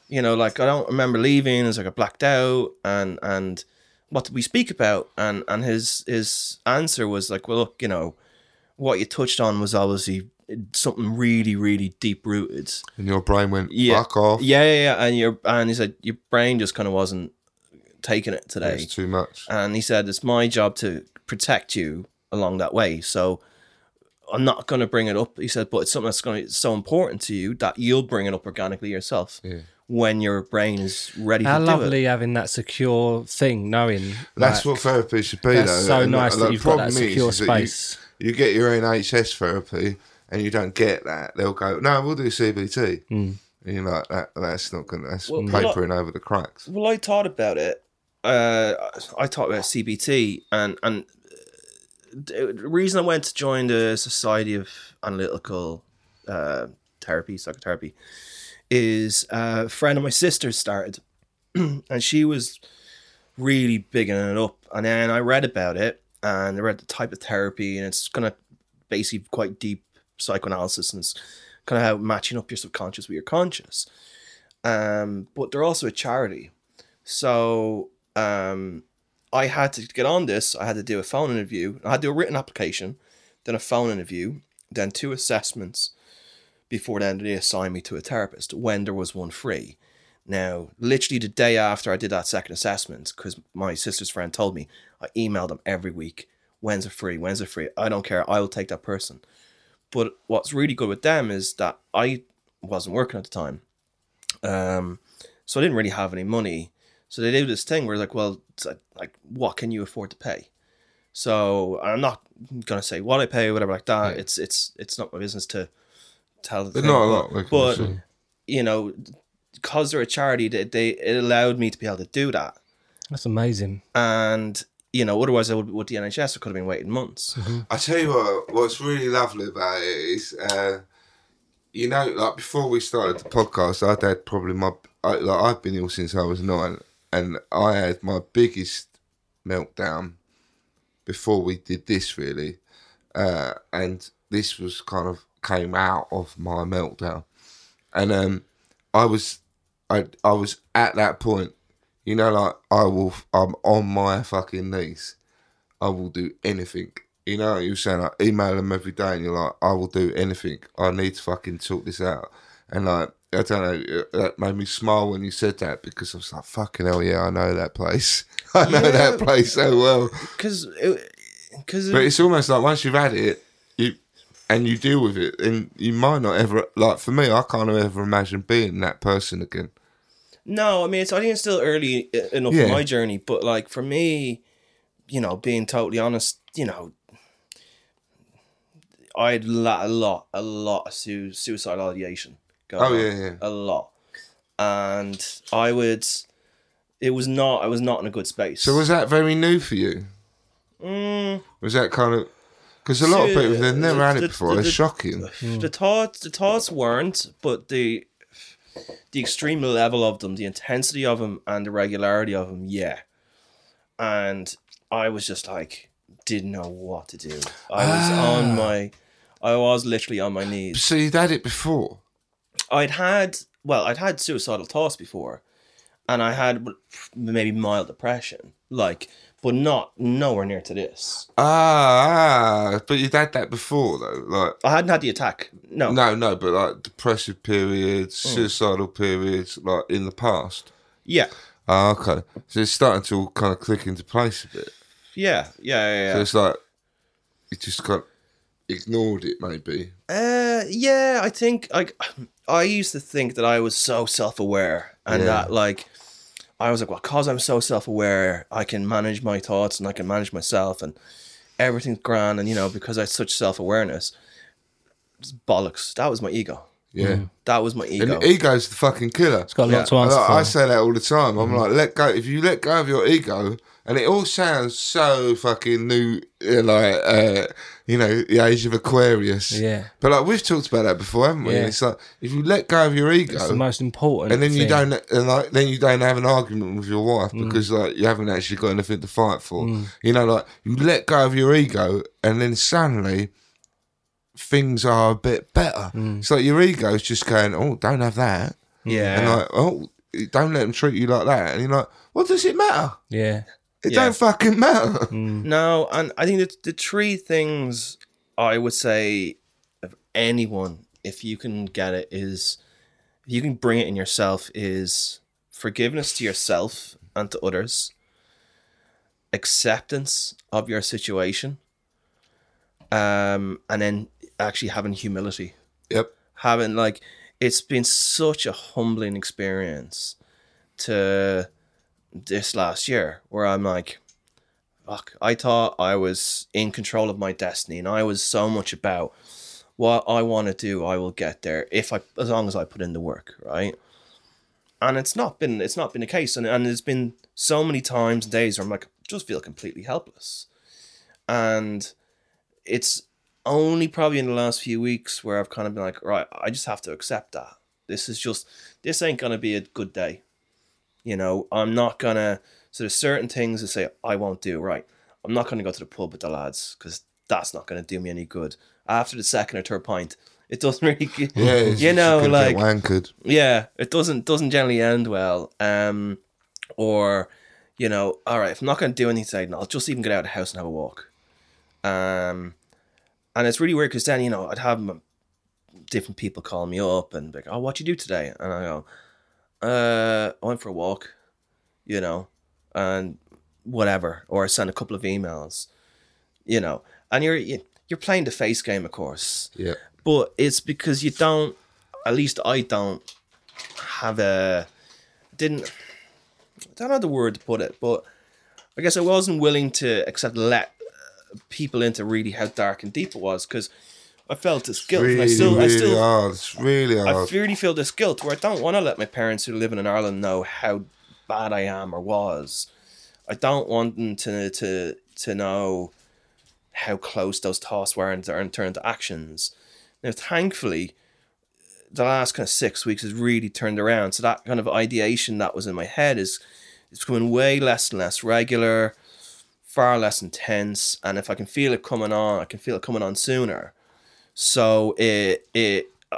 You know, like I don't remember leaving. It's like I blacked out, and and what did we speak about? And and his his answer was like, well, look, you know, what you touched on was obviously something really, really deep rooted. and your brain went Yeah, fuck off. Yeah, yeah, yeah. And your and he said your brain just kind of wasn't taking it today. It's too much. And he said it's my job to protect you along that way. So I'm not going to bring it up. He said, but it's something that's going to it's so important to you that you'll bring it up organically yourself when your brain is ready How to lovely do it. having that secure thing, knowing That's like, what therapy should be. That's though. so And nice the- that you've got that problem is- secure is that you- space. You, get your NHS therapy, and you don't get that. They'll go, "No, we'll do CBT." Hmm. And you're like, that, "That's not going. to That's Well, well, papering over the cracks." Well, I thought about it. Uh, I thought about CBT, and and the reason I went to join the Society of Analytical uh, Therapy, Psychotherapy, is uh, a friend of my sister started, and she was really bigging it up. And then I read about it, and I read the type of therapy, and it's kind of basically quite deep psychoanalysis, and it's kind of how matching up your subconscious with your conscious. Um, but they're also a charity. So um, I had to get on this. I had to do a phone interview. I had to do a written application, then a phone interview, then two assessments before then they assigned me to a therapist when there was one free. Now, literally the day after I did that second assessment, because my sister's friend told me, I emailed them every week. When's it free? When's it free? I don't care. I will take that person. But what's really good with them is that I wasn't working at the time. Um, so I didn't really have any money. So they do this thing where it's like, well, it's like, like what can you afford to pay? So I'm not gonna say what I pay or whatever like that. It's it's it's not my business to tell. The thing, not a lot, like, but obviously. you know, because they're a charity, they, they it allowed me to be able to do that. That's amazing. And you know, otherwise I would with the NHS I could have been waiting months. I tell you what, what's really lovely about it is, uh, you know, like before we started the podcast, I'd had probably my, I, like I've been ill since I was nine, and I had my biggest meltdown before we did this, really, uh, and this was kind of came out of my meltdown, and um, I was, I, I was at that point, you know, like I will, I'm on my fucking knees. I will do anything. You know, you were saying like email them every day, and you're like, I will do anything. I need to fucking sort this out. And like, I don't know, that made me smile when you said that because I was like, fucking hell, yeah, I know that place. I know that place so well. Because because But it's almost like once you've had it, you and you deal with it, and you might not ever like. For me, I can't ever imagine being that person again. No, I mean, it's, I think it's still early e- enough Yeah. in my journey, but like for me, you know, being totally honest, you know, I had la- a lot, a lot of su- suicidal ideation going Oh, yeah, yeah. a lot, and I would. It was not. I was not in a good space. So was that very new for you? Mm, Was that kind of because a lot of people they've never the- had it the- before? the- It's shocking. the thoughts, the thoughts weren't, but the the extreme level of them, the intensity of them, and the regularity of them, yeah. And I was just like, didn't know what to do. I was Ah. on my, I was literally on my knees. So you'd had it before. I'd had, well, I'd had suicidal thoughts before, and I had maybe mild depression, like, but not nowhere near to this. Ah, ah, but you'd had that before though. Like I hadn't had the attack. No, no, no, but like depressive periods, suicidal periods, like in the past. yeah, Ah, okay. So it's starting to all kind of click into place a bit. yeah, yeah, yeah. So it's like you just got ignored it, maybe. Uh, yeah, I think like I used to think that I was so self-aware and Yeah. that like I was like, well, cause I'm so self-aware, I can manage my thoughts and I can manage myself and everything's grand and you know because I had such self-awareness, bollocks. That was my ego. Yeah. That was my ego. And ego's the fucking killer. It's got a lot Yeah. to answer Like, for. I say that all the time. I'm Mm-hmm. like, let go. If you let go of your ego, and it all sounds so fucking new, uh, like uh, you know, the age of Aquarius. Yeah. But like we've talked about that before, haven't we? Yeah. It's like if you let go of your ego, it's the most important. and then you thing. don't, and like then you don't have an argument with your wife Mm. because like you haven't actually got anything to fight for. You know, like you let go of your ego, and then suddenly things are a bit better. Mm. It's like your ego's just going, "Oh, don't have that," yeah. and like, "Oh, don't let them treat you like that," and you're like, "What does it matter? Yeah. It Yeah. don't fucking matter." No, and I think that the three things I would say of anyone, if you can get it, is if you can bring it in yourself, is forgiveness to yourself and to others, acceptance of your situation, um, and then actually having humility Yep. having like it's been such a humbling experience to this last year where I'm like fuck I thought I was in control of my destiny and I was so much about what I want to do I will get there if I as long as I put in the work right and it's not been it's not been the case and, and there's been so many times and days where I'm like just feel completely helpless and it's only probably in the last few weeks where I've kind of been like, right, I just have to accept that. This is just, this ain't to be a good day. You know, I'm not to, so there's certain things that say I won't do, right? I'm not to go to the pub with the lads because that's not to do me any good. After the second or third pint, it doesn't really, Yeah, you know, like, wankered. yeah, it doesn't doesn't generally end well. Um, or you know, all right, if I'm not to do anything today, I'll just even get out of the house and have a walk. Um, and it's really weird because then you know I'd have different people call me up and be like, "Oh, what you do today?" And I go, "Uh, I went for a walk," you know, and whatever, or I sent a couple of emails, you know, and you're you- you're playing the face game, of course, Yeah. but it's because you don't. At least I don't have a didn't. I don't know the word to put it, but I guess I wasn't willing to accept let people into really how dark and deep it was because I felt this guilt. and Really, I still, I really still, hard. It's really I really feel this guilt where I don't want to let my parents who live in Ireland know how bad I am or was. I don't want them to to to know how close those thoughts were and and turned to actions. Now, thankfully, the last kind of six weeks has really turned around. So that kind of ideation that was in my head is it's becoming way less and less regular, far less intense. And if I can feel it coming on, I can feel it coming on sooner. So it it uh,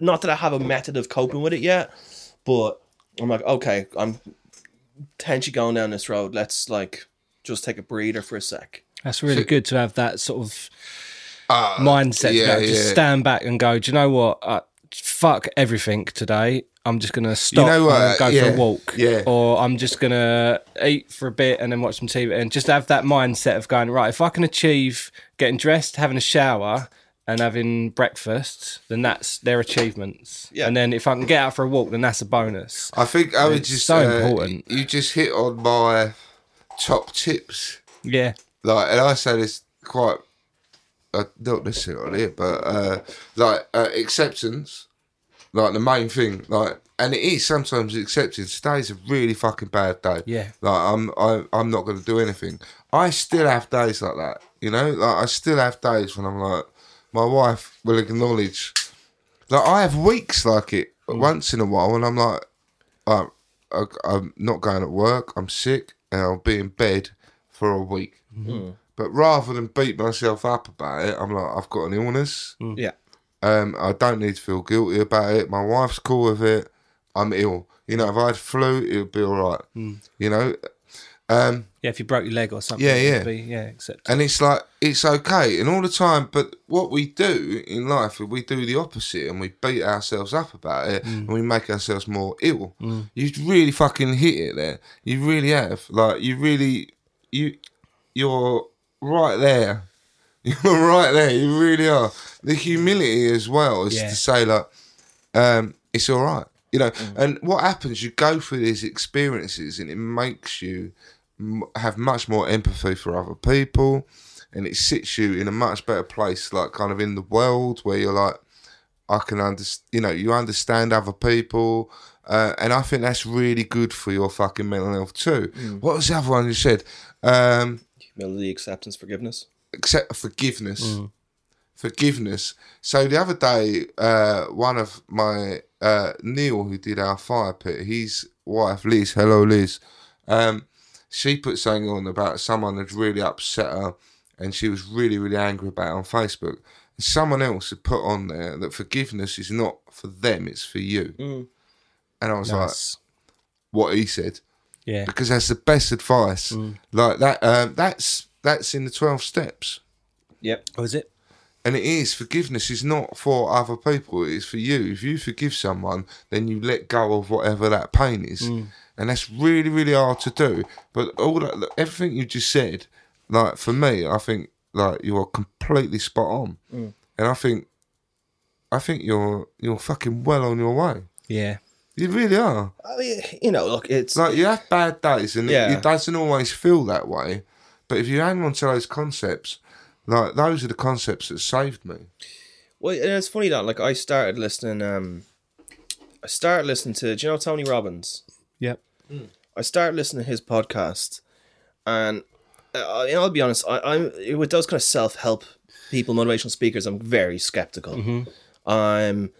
not that I have a method of coping with it yet, but I'm like, okay, I'm potentially going down this road. Let's like just take a breather for a sec. That's really good to have that sort of Uh, mindset. yeah, to go, just yeah. stand back and go. Do you know what? Uh, fuck everything today. I'm just gonna stop you know what? and go for a walk. yeah. Or I'm just gonna eat for a bit and then watch some TV and just have that mindset of going right. If I can achieve getting dressed, having a shower, and having breakfast, then that's their achievements. Yeah. And then if I can get out for a walk, then that's a bonus. I think I would It's just so uh, important. You just hit on my top tips. Yeah. Like, and I say this quite, uh, not necessarily on it, but uh, like uh, acceptance, like the main thing. Like, and it is sometimes acceptance. Today's a really fucking bad day. Yeah. Like, I'm, I, I'm not going to do anything. I still have days like that. You know, like I still have days when I'm like, my wife will acknowledge. Like I have weeks like it mm. once in a while, and I'm like, I, I, I'm not going at work. I'm sick, and I'll be in bed for a week. Mm-hmm. Mm. But rather than beat myself up about it, I'm like, I've got an illness. Mm. Yeah. Um, I don't need to feel guilty about it. My wife's cool with it. I'm ill. You know, if I had flu, it would be all right. You know, um, Yeah, if you broke your leg or something, Yeah, yeah. Be, yeah, accept. and it's like it's okay, and all the time. But what we do in life, we do the opposite, and we beat ourselves up about it, and we make ourselves more ill. You've really fucking hit it there. You really have. Like you really, you, you're right there. You're right there. You really are. The humility as well is Yeah. to say like, um, it's all right. You know, and what happens? You go through these experiences, and it makes you have much more empathy for other people, and it sits you in a much better place, like kind of in the world where you're like, I can understand. You know, you understand other people, uh, and I think that's really good for your fucking mental health too. What was the other one you said? Um, Humility, acceptance, forgiveness. accept forgiveness. Forgiveness. So the other day, uh, one of my uh, Neil, who did our fire pit, his wife Liz, hello Liz, um, she put something on about someone had really upset her, and she was really really angry about it on Facebook. And someone else had put on there that forgiveness is not for them; it's for you. Mm. And I was like, what he said Yeah. because that's the best advice. Mm. Like that. Um, that's that's in the twelve steps, Yep. Oh, was it? and it is forgiveness is not for other people. It is for you. If you forgive someone, then you let go of whatever that pain is, mm. And that's really really hard to do. But all that, everything you just said, like for me, I think like you are completely spot on, and I think. I think you're you're fucking well on your way. Yeah. You really are. I mean, you know, look, it's Like you have bad days, and Yeah. it, it doesn't always feel that way. But if you hang on to those concepts, like those are the concepts that saved me. well, and it's funny that like I started listening. Um, I started listening to. Do you know Tony Robbins? Yep. I started listening to his podcast, and uh, you know, I'll be honest. I, I'm with those kind of self help people, motivational speakers. I'm very skeptical. I'm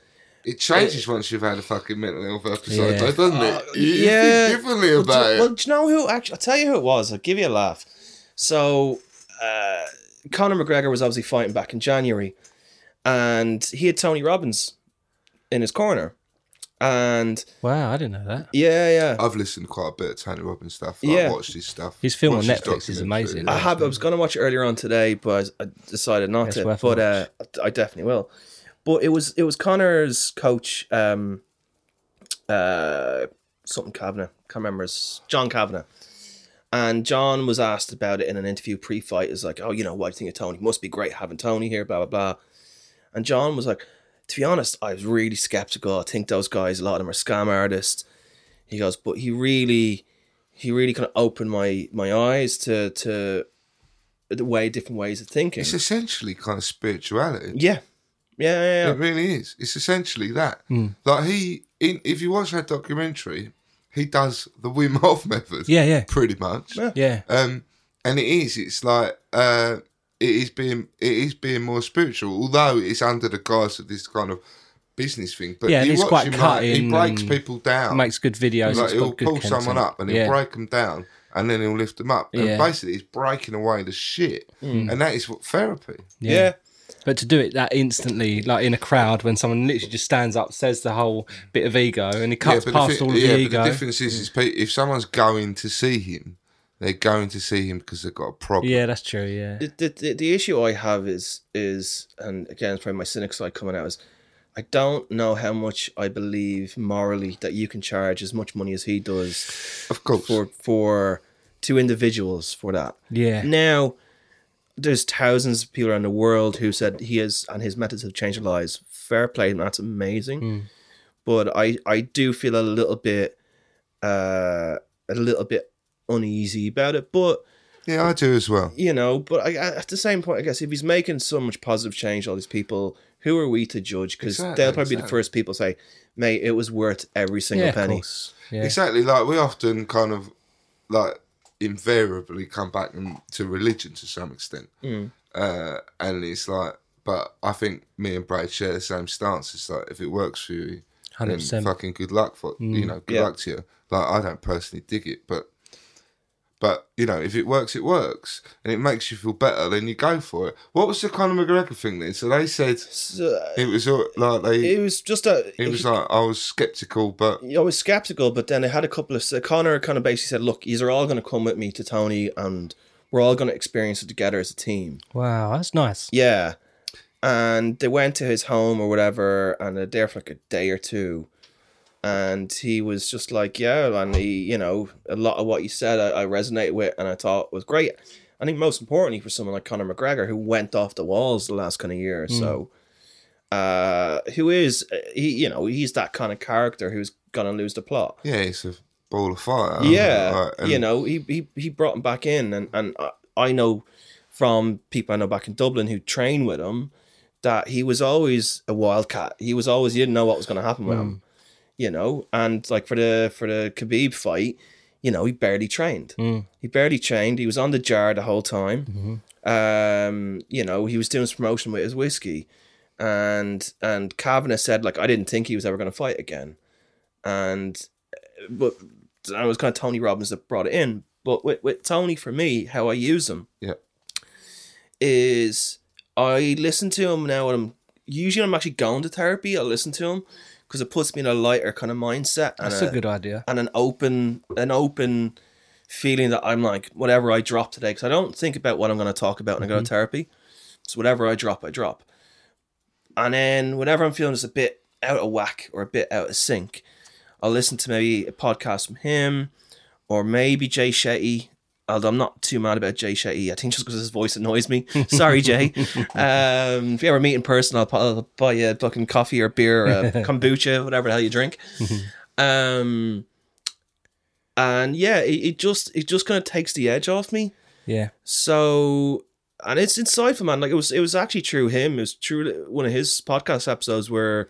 It changes once you've had a fucking mental health episode, Yeah. though, doesn't it? You, you yeah. think differently Well, about do, it. well, do you know who actually? I'll tell you who it was. I'll give you a laugh. So, uh, Conor McGregor was obviously fighting back in January, and he had Tony Robbins in his corner, and Wow, I didn't know that. yeah, yeah. I've listened quite a bit of Tony Robbins stuff. Like, Yeah. watched his stuff. His film watched on Netflix is amazing. I have. I was going to watch it earlier on today, but I decided not It's to. worth But uh, I definitely will. But it was it was Conor's coach, um, uh, something Kavanagh. Can't remember. His, John Kavanagh. And John was asked about it in an interview pre-fight. Is like, oh, you know, what do you think of Tony? Must be great having Tony here. Blah blah blah. And John was like, to be honest, I was really skeptical. I think those guys, a lot of them are scam artists. He goes, but he really, he really kind of opened my my eyes to to the way different ways of thinking. It's essentially kind of spirituality. yeah, yeah, yeah. It really is. It's essentially that. Like he, in, if you watch that documentary, he does the Wim Hof method. Yeah, yeah. pretty much. Yeah. Um, and it is. It's like uh, it is being it is being more spiritual, although it's under the guise of this kind of business thing. But Yeah, it's quite him, like, he breaks people down. Makes good videos. like he'll got good pull someone up and he'll yeah. break them down, and then he'll lift them up. And Yeah. basically, he's breaking away the shit, mm. and that is what therapy. yeah. But to do it that instantly, like in a crowd, when someone literally just stands up, says the whole bit of ego, and he cuts but past the, all of yeah, the but ego. the difference is, is if someone's going to see him, they're going to see him because they've got a problem. yeah, that's true. Yeah. the, the, the, the issue I have is is and again it's probably my cynic side coming out is I don't know how much I believe morally that you can charge as much money as he does of course. for for two individuals for that. Yeah. Now there's thousands of people around the world who said he is and his methods have changed their lives. Fair play, and that's amazing. But I I do feel a little bit uh a little bit uneasy about it. But yeah, I do as well. you know, but I, I- at the same point, I guess if he's making so much positive change, all these people, who are we to judge? Because Exactly, they'll probably be the first people to say, "Mate, it was worth every single Yeah, penny." course. Yeah. Exactly. Like we often kind of like invariably come back in- to religion to some extent, Mm. uh, and it's like, but I think me and Brad share the same stance. It's like if it works for you, 100%. fucking good luck for you know, good Yeah. luck to you. Like I don't personally dig it, but. But you know, if it works, it works, and it makes you feel better. Then you go for it. What was the Conor McGregor thing then? So they said So, it was like they. it was just a. It was like I was skeptical, but I was skeptical, but then I had a couple of. So Conor kind of basically said, "Look, these are all going to come with me to Tony, and we're all going to experience it together as a team." Wow, that's nice. Yeah. And they went to his home or whatever, and they're there for like a day or two. And he was just like, yeah, and he, you know, a lot of what you said I, I resonated with and I thought was great. I think most importantly for someone like Conor McGregor, who went off the walls the last kind of year or so, uh, who is, uh, he, you know, he's that kind of character who's going to lose the plot. yeah, it's a ball of fire. Yeah, Like, you know, he, he he brought him back in, and and I- I know from people I know back in Dublin who train with him that he was always a wildcat. He was always you didn't know what was going to happen with him, you know. And like for the for the Khabib fight, you know, he barely trained. Mm. He barely trained. He was on the jar the whole time. Mm-hmm. Um, you know, he was doing his promotion with his whiskey, and and Kavanagh said like I didn't think he was ever going to fight again, and uh, but it was kind of Tony Robbins that brought it in. But with, with Tony, for me, how I use him yeah, is I listen to him now when I'm usually I'm actually going to therapy. I listen to him because it puts me in a lighter kind of mindset and That's a good idea. and an open an open feeling that I'm like whatever I drop today because I don't think about what I'm going to talk about when I go to mm-hmm. therapy. So whatever I drop, I drop. And then whenever I'm feeling just a bit out of whack or a bit out of sync, I'll listen to maybe a podcast from him or maybe Jay Shetty. Although I'm not too mad about Jay Shetty, I think just because his voice annoys me. Sorry, Jay. Um, if you ever meet in person, I'll, I'll buy you a fucking coffee or beer, or kombucha, whatever the hell you drink. um, and yeah, it, it just it just kind of takes the edge off me. Yeah. So, and it's insightful, man. Like it was, it was actually true. Him, it was true. One of his podcast episodes where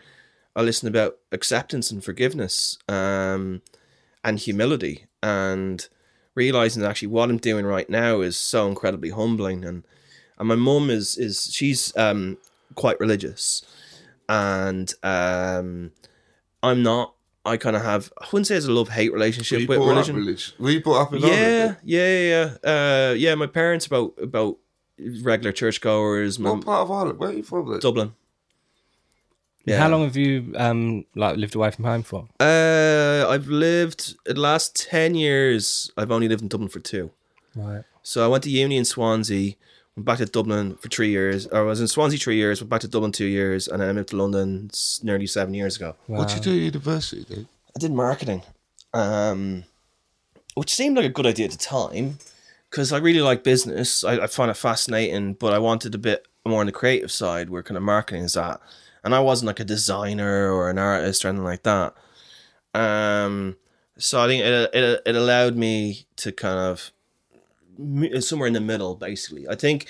I listened about acceptance and forgiveness, um, and humility, and realizing that actually what I'm doing right now is so incredibly humbling. And and my mum is is she's um quite religious, and um, I'm not. I kind of have. I wouldn't say it's a love hate relationship you with religion. up religion? We brought up in Yeah, yeah, yeah, yeah. Uh, yeah, my parents about about regular churchgoers. My, What part of Ireland? Where are you from? Dublin. Yeah. How long have you um like lived away from home for? Uh, I've lived the last ten years. I've only lived in Dublin for two. Right. So I went to uni in Swansea, Went back to Dublin for three years. Or I was in Swansea three years. Went back to Dublin two years, and then I moved to London nearly seven years ago. What did you do at university, dude? I did marketing, um, which seemed like a good idea at the time because I really like business. I, I find it fascinating, but I wanted a bit more on the creative side where kind of marketing is at. And I wasn't like a designer or an artist or anything like that. Um, so I think it, it, it allowed me to kind of somewhere in the middle, basically. I think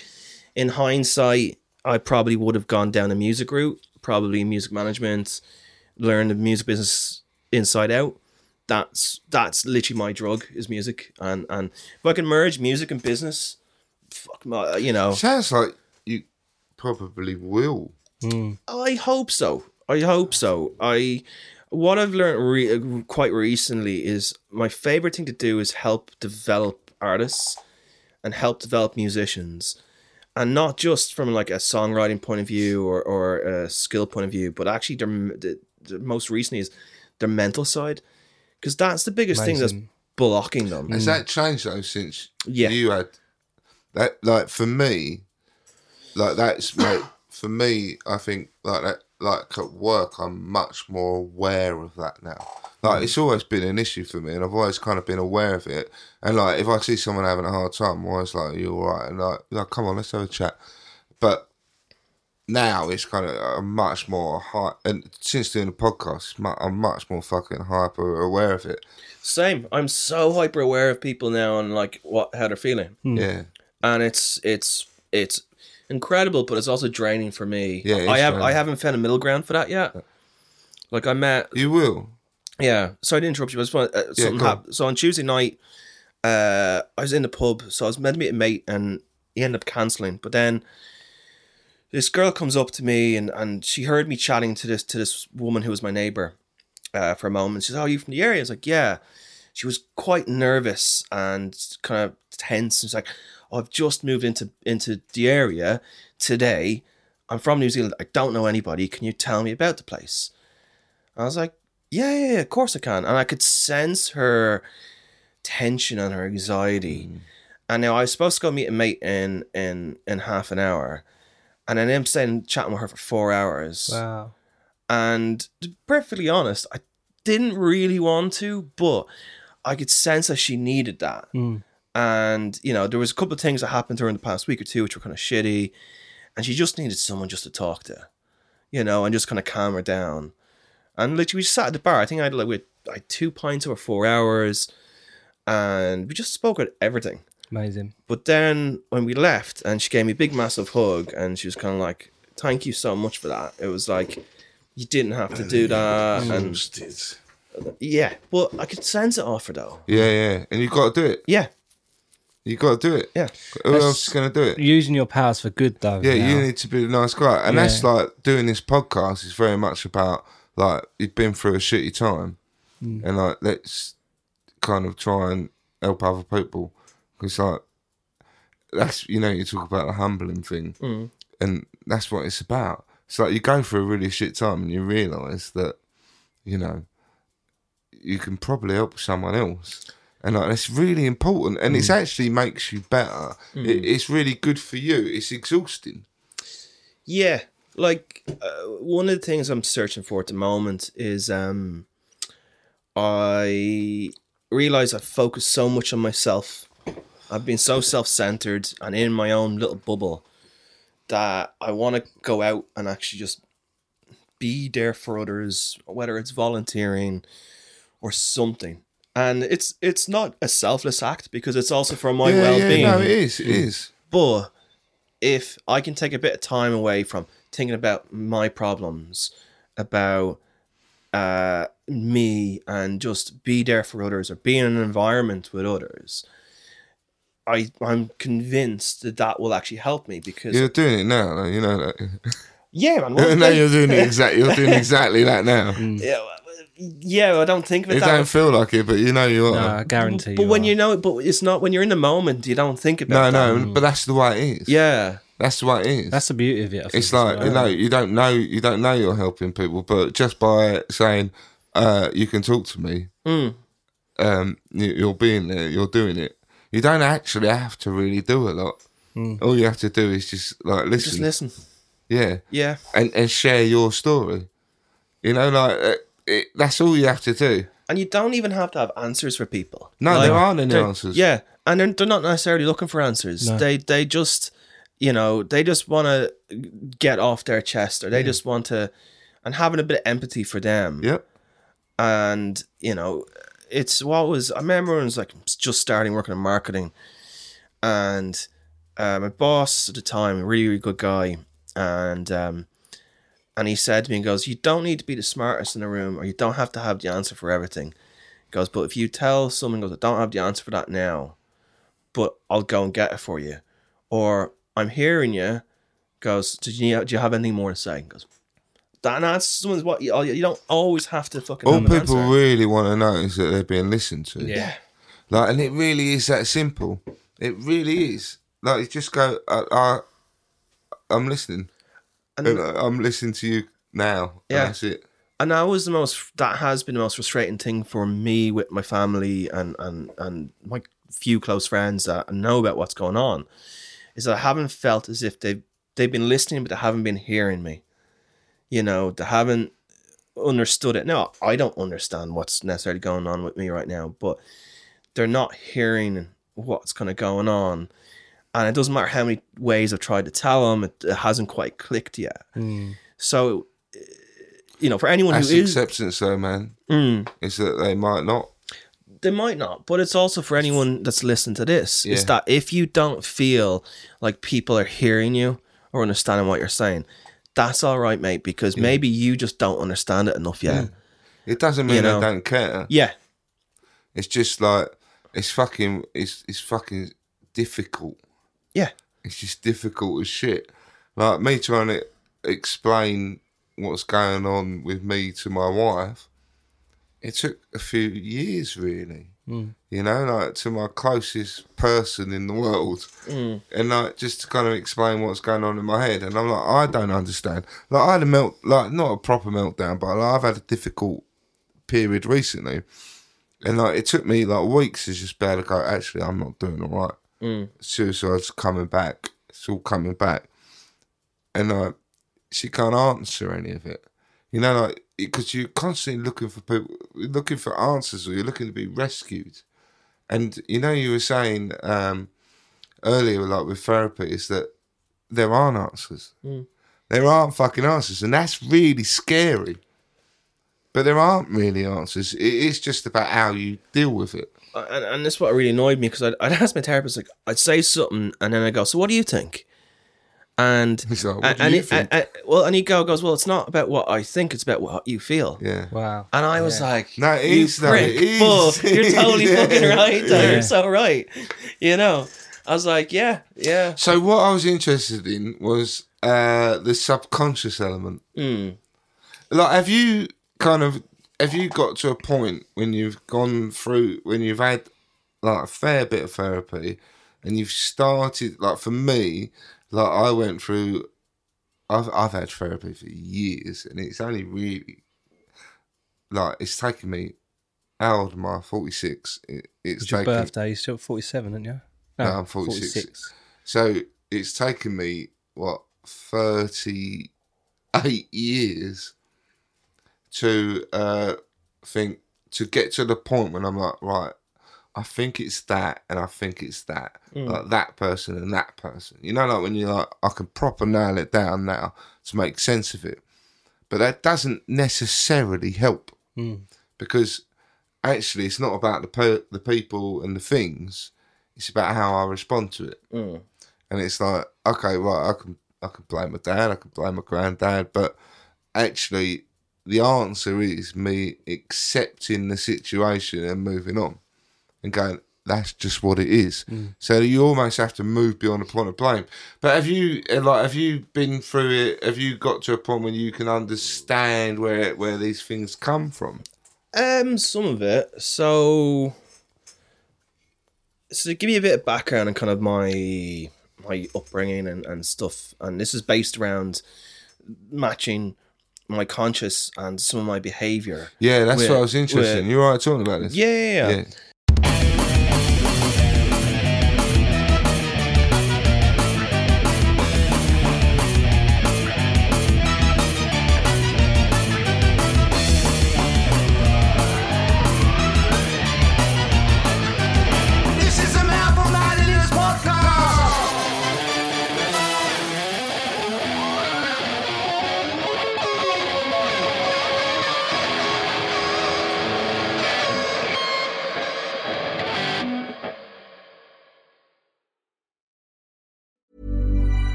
in hindsight, I probably would have gone down the music route, probably music management, learn the music business inside out. That's that's literally my drug is music, and and if I can merge music and business, fuck my, you know, Sounds like you probably will. I hope so. I hope so. I what I've learned re- quite recently is my favorite thing to do is help develop artists and help develop musicians, and not just from like a songwriting point of view or or a skill point of view, but actually their the, the most recently is their mental side, because that's the biggest thing that's blocking them. Has that changed though since Yeah. you had that? Like for me, like that's like for me. I think like that. Like at work, I'm much more aware of that now. Like it's always been an issue for me, and I've always kind of been aware of it. And like if I see someone having a hard time, I'm always like, "You all right?" And like, like, come on, let's have a chat. But now it's kind of uh, much more high. And since doing the podcast, I'm much more fucking hyper aware of it. Same. I'm so hyper aware of people now and like what how they're feeling. Yeah. and it's it's it's incredible, but it's also draining for me. Yeah, I have draining. I haven't found a middle ground for that yet. Like I met, You will. yeah. Sorry to interrupt you, but I just want, uh, something on. happened. So on Tuesday night, uh, I was in the pub, so I was meant to meet a mate, and he ended up cancelling. But then this girl comes up to me, and and she heard me chatting to this to this woman who was my neighbor, uh, for a moment. She says, "Oh, you from the area?" I was like, "Yeah." She was quite nervous and kind of tense. And she's like, "I've just moved into into the area today. I'm from New Zealand. I don't know anybody. Can you tell me about the place?" I was like, "Yeah, yeah, yeah of course I can." And I could sense her tension and her anxiety. Mm. And now I was supposed to go meet a mate in in in half an hour, and then I'm staying chatting with her for four hours. Wow. And to be perfectly honest, I didn't really want to, but I could sense that she needed that. Mm. And you know, there was a couple of things that happened to her in the past week or two, which were kind of shitty, and she just needed someone just to talk to, you know, and just kind of calm her down. And literally, we just sat at the bar. I think I had like we had, I two pints over four hours, and we just spoke about everything. Amazing. But then when we left, and she gave me a big, massive hug, and she was kind of like, "Thank you so much for that." It was like you didn't have to do that, and yeah, well, I could sense it off her though. Yeah, yeah. And you've got to do it. Yeah, you got to do it. yeah, Who else is going to do it? Using your powers for good, though. Yeah, now. you need to be a nice guy. And that's like doing this podcast is very much about like you've been through a shitty time mm. and like let's kind of try and help other people. Because like that's, you know, you talk about the humbling thing mm. and that's what it's about. It's like you go through a really shit time and you realise that, you know, you can probably help someone else. And like, it's really important. And it actually makes you better. It, it's really good for you. It's exhausting. yeah. Like uh, one of the things I'm searching for at the moment is um, I realize I focus so much on myself. I've been so self-centered and in my own little bubble that I want to go out and actually just be there for others, whether it's volunteering or something. And it's it's not a selfless act because it's also for my well-being. Yeah, no, it is. It is. But if I can take a bit of time away from thinking about my problems, about uh, me, and just be there for others or be in an environment with others, I I'm convinced that that will actually help me because You're doing it now. You know that. yeah, man. well, no, you're doing it exactly. You're doing exactly that now. yeah, well, yeah, I don't think of it It that don't way. feel like it, but you know you are. No, I guarantee. But you when are. you know, it, but it's not when you're in the moment. You don't think no, about that. no, no, but that's the way it is. Yeah, that's the way it is. that's the beauty of it. I it's like you know you don't know you don't know you're helping people, but just by saying uh, you can talk to me, Mm. um, you, you're being there, you're doing it. You don't actually have to really do a lot. All you have to do is just like listen. Just listen. Yeah. Yeah. And and share your story. You know, like uh, it, that's all you have to do. And you don't even have to have answers for people. No, there aren't any they're- answers. Yeah, and they're, they're not necessarily looking for answers. No. They they just, you know, they just want to get off their chest, or they just want to, and having a bit of empathy for them. Yep. And you know, it's what was I remember when I was like just starting working in marketing, and uh, my boss at the time, a really really good guy, and um, and he said to me, he goes, "You don't need to be the smartest in the room, or you don't have to have the answer for everything." He goes, "But if you tell someone, goes, I don't have the answer for that now, but I'll go and get it for you, or I'm hearing you." Goes, "Did you do you have anything more to say?" He goes, that, and that's someone's what you, you don't always have to fucking. All have an people answer. really want to know is that they're being listened to. Yeah. Like, and it really is that simple. It really is. Like, you just go, I, I, I'm listening. And- And I'm listening to you now. Yeah. And that's it. and that was the most that has been the most frustrating thing for me with my family and and and my few close friends that know about what's going on is that I haven't felt as if they've they've been listening but they haven't been hearing me you know they haven't understood it no I don't understand what's necessarily going on with me right now but they're not hearing what's kind of going on and it doesn't matter how many ways I've tried to tell them it, it hasn't quite clicked yet so uh, you know for anyone That's who is acceptance, though, man. Mm. Is that they might not. They might not, but it's also for anyone that's listened to this. Is that if you don't feel like people are hearing you or understanding what you're saying, that's all right, mate, because maybe you just don't understand it enough yet. It doesn't mean You know. they don't care. Yeah. It's just like it's fucking. It's it's fucking difficult. Yeah. It's just difficult as shit. Like me trying to explain what's going on with me to my wife. It took a few years, really. Mm. You know, like to my closest person in the world, mm. and like just to kind of explain what's going on in my head. And I'm like, I don't understand. Like I had a melt, like not a proper meltdown, but like, I've had a difficult period recently, and like it took me like weeks to just be able to go. Actually, I'm not doing all right. Mm. Suicide's coming back. It's all coming back, and like she can't answer any of it. You know, like because you're constantly looking for people, looking for answers, or you're looking to be rescued. And you know, you were saying um, earlier, like with therapy, is that there aren't answers. Mm. There aren't fucking answers, and that's really scary. But there aren't really answers. It is just about how you deal with it. And, and that's what really annoyed me because I'd, I'd ask my therapist, like, I'd say something and then I go, So what do you think? And, He's like, "What and, do and you he- think?" and- and- well, and he go goes, Well, it's not about what I think, it's about what you feel. Yeah. Wow. And I was like, No, it you is, though, prick, it is. bull, you're totally Yeah, fucking right. though. yeah. You're so right. You know, I was like, yeah, yeah. So what I was interested in was uh, the subconscious element. Mm. Like, have you kind of have you got to a point when you've gone through when you've had like a fair bit of therapy and you've started like for me, like I went through. I've I've had therapy for years, and it's only really like it's taken me. How old am I? Forty six. It, it's It's your birthday. You're still 47, aren't you? No, oh, I'm 46. So it's taken me what thirty eight years to uh think to get to the point when I'm like, right, I think it's that and I think it's that. Mm. Like that person and that person. You know, like when you're like, I can proper nail it down now to make sense of it. But that doesn't necessarily help. Mm. Because actually it's not about the per- the people and the things, it's about how I respond to it. Mm. And it's like, okay, right, I can I can blame my dad, I can blame my granddad, but actually the answer is me accepting the situation and moving on and going, that's just what it is. So you almost have to move beyond the point of blame. But have you uh, like have you been through it? Have you got to a point where you can understand where where these things come from? Um, some of it. So, so to give you a bit of background and kind of my my upbringing and, and stuff, and this is based around matching my conscious and some of my behavior. Yeah, that's with- what I was interested with- in. You're right talking about this. Yeah, yeah, yeah.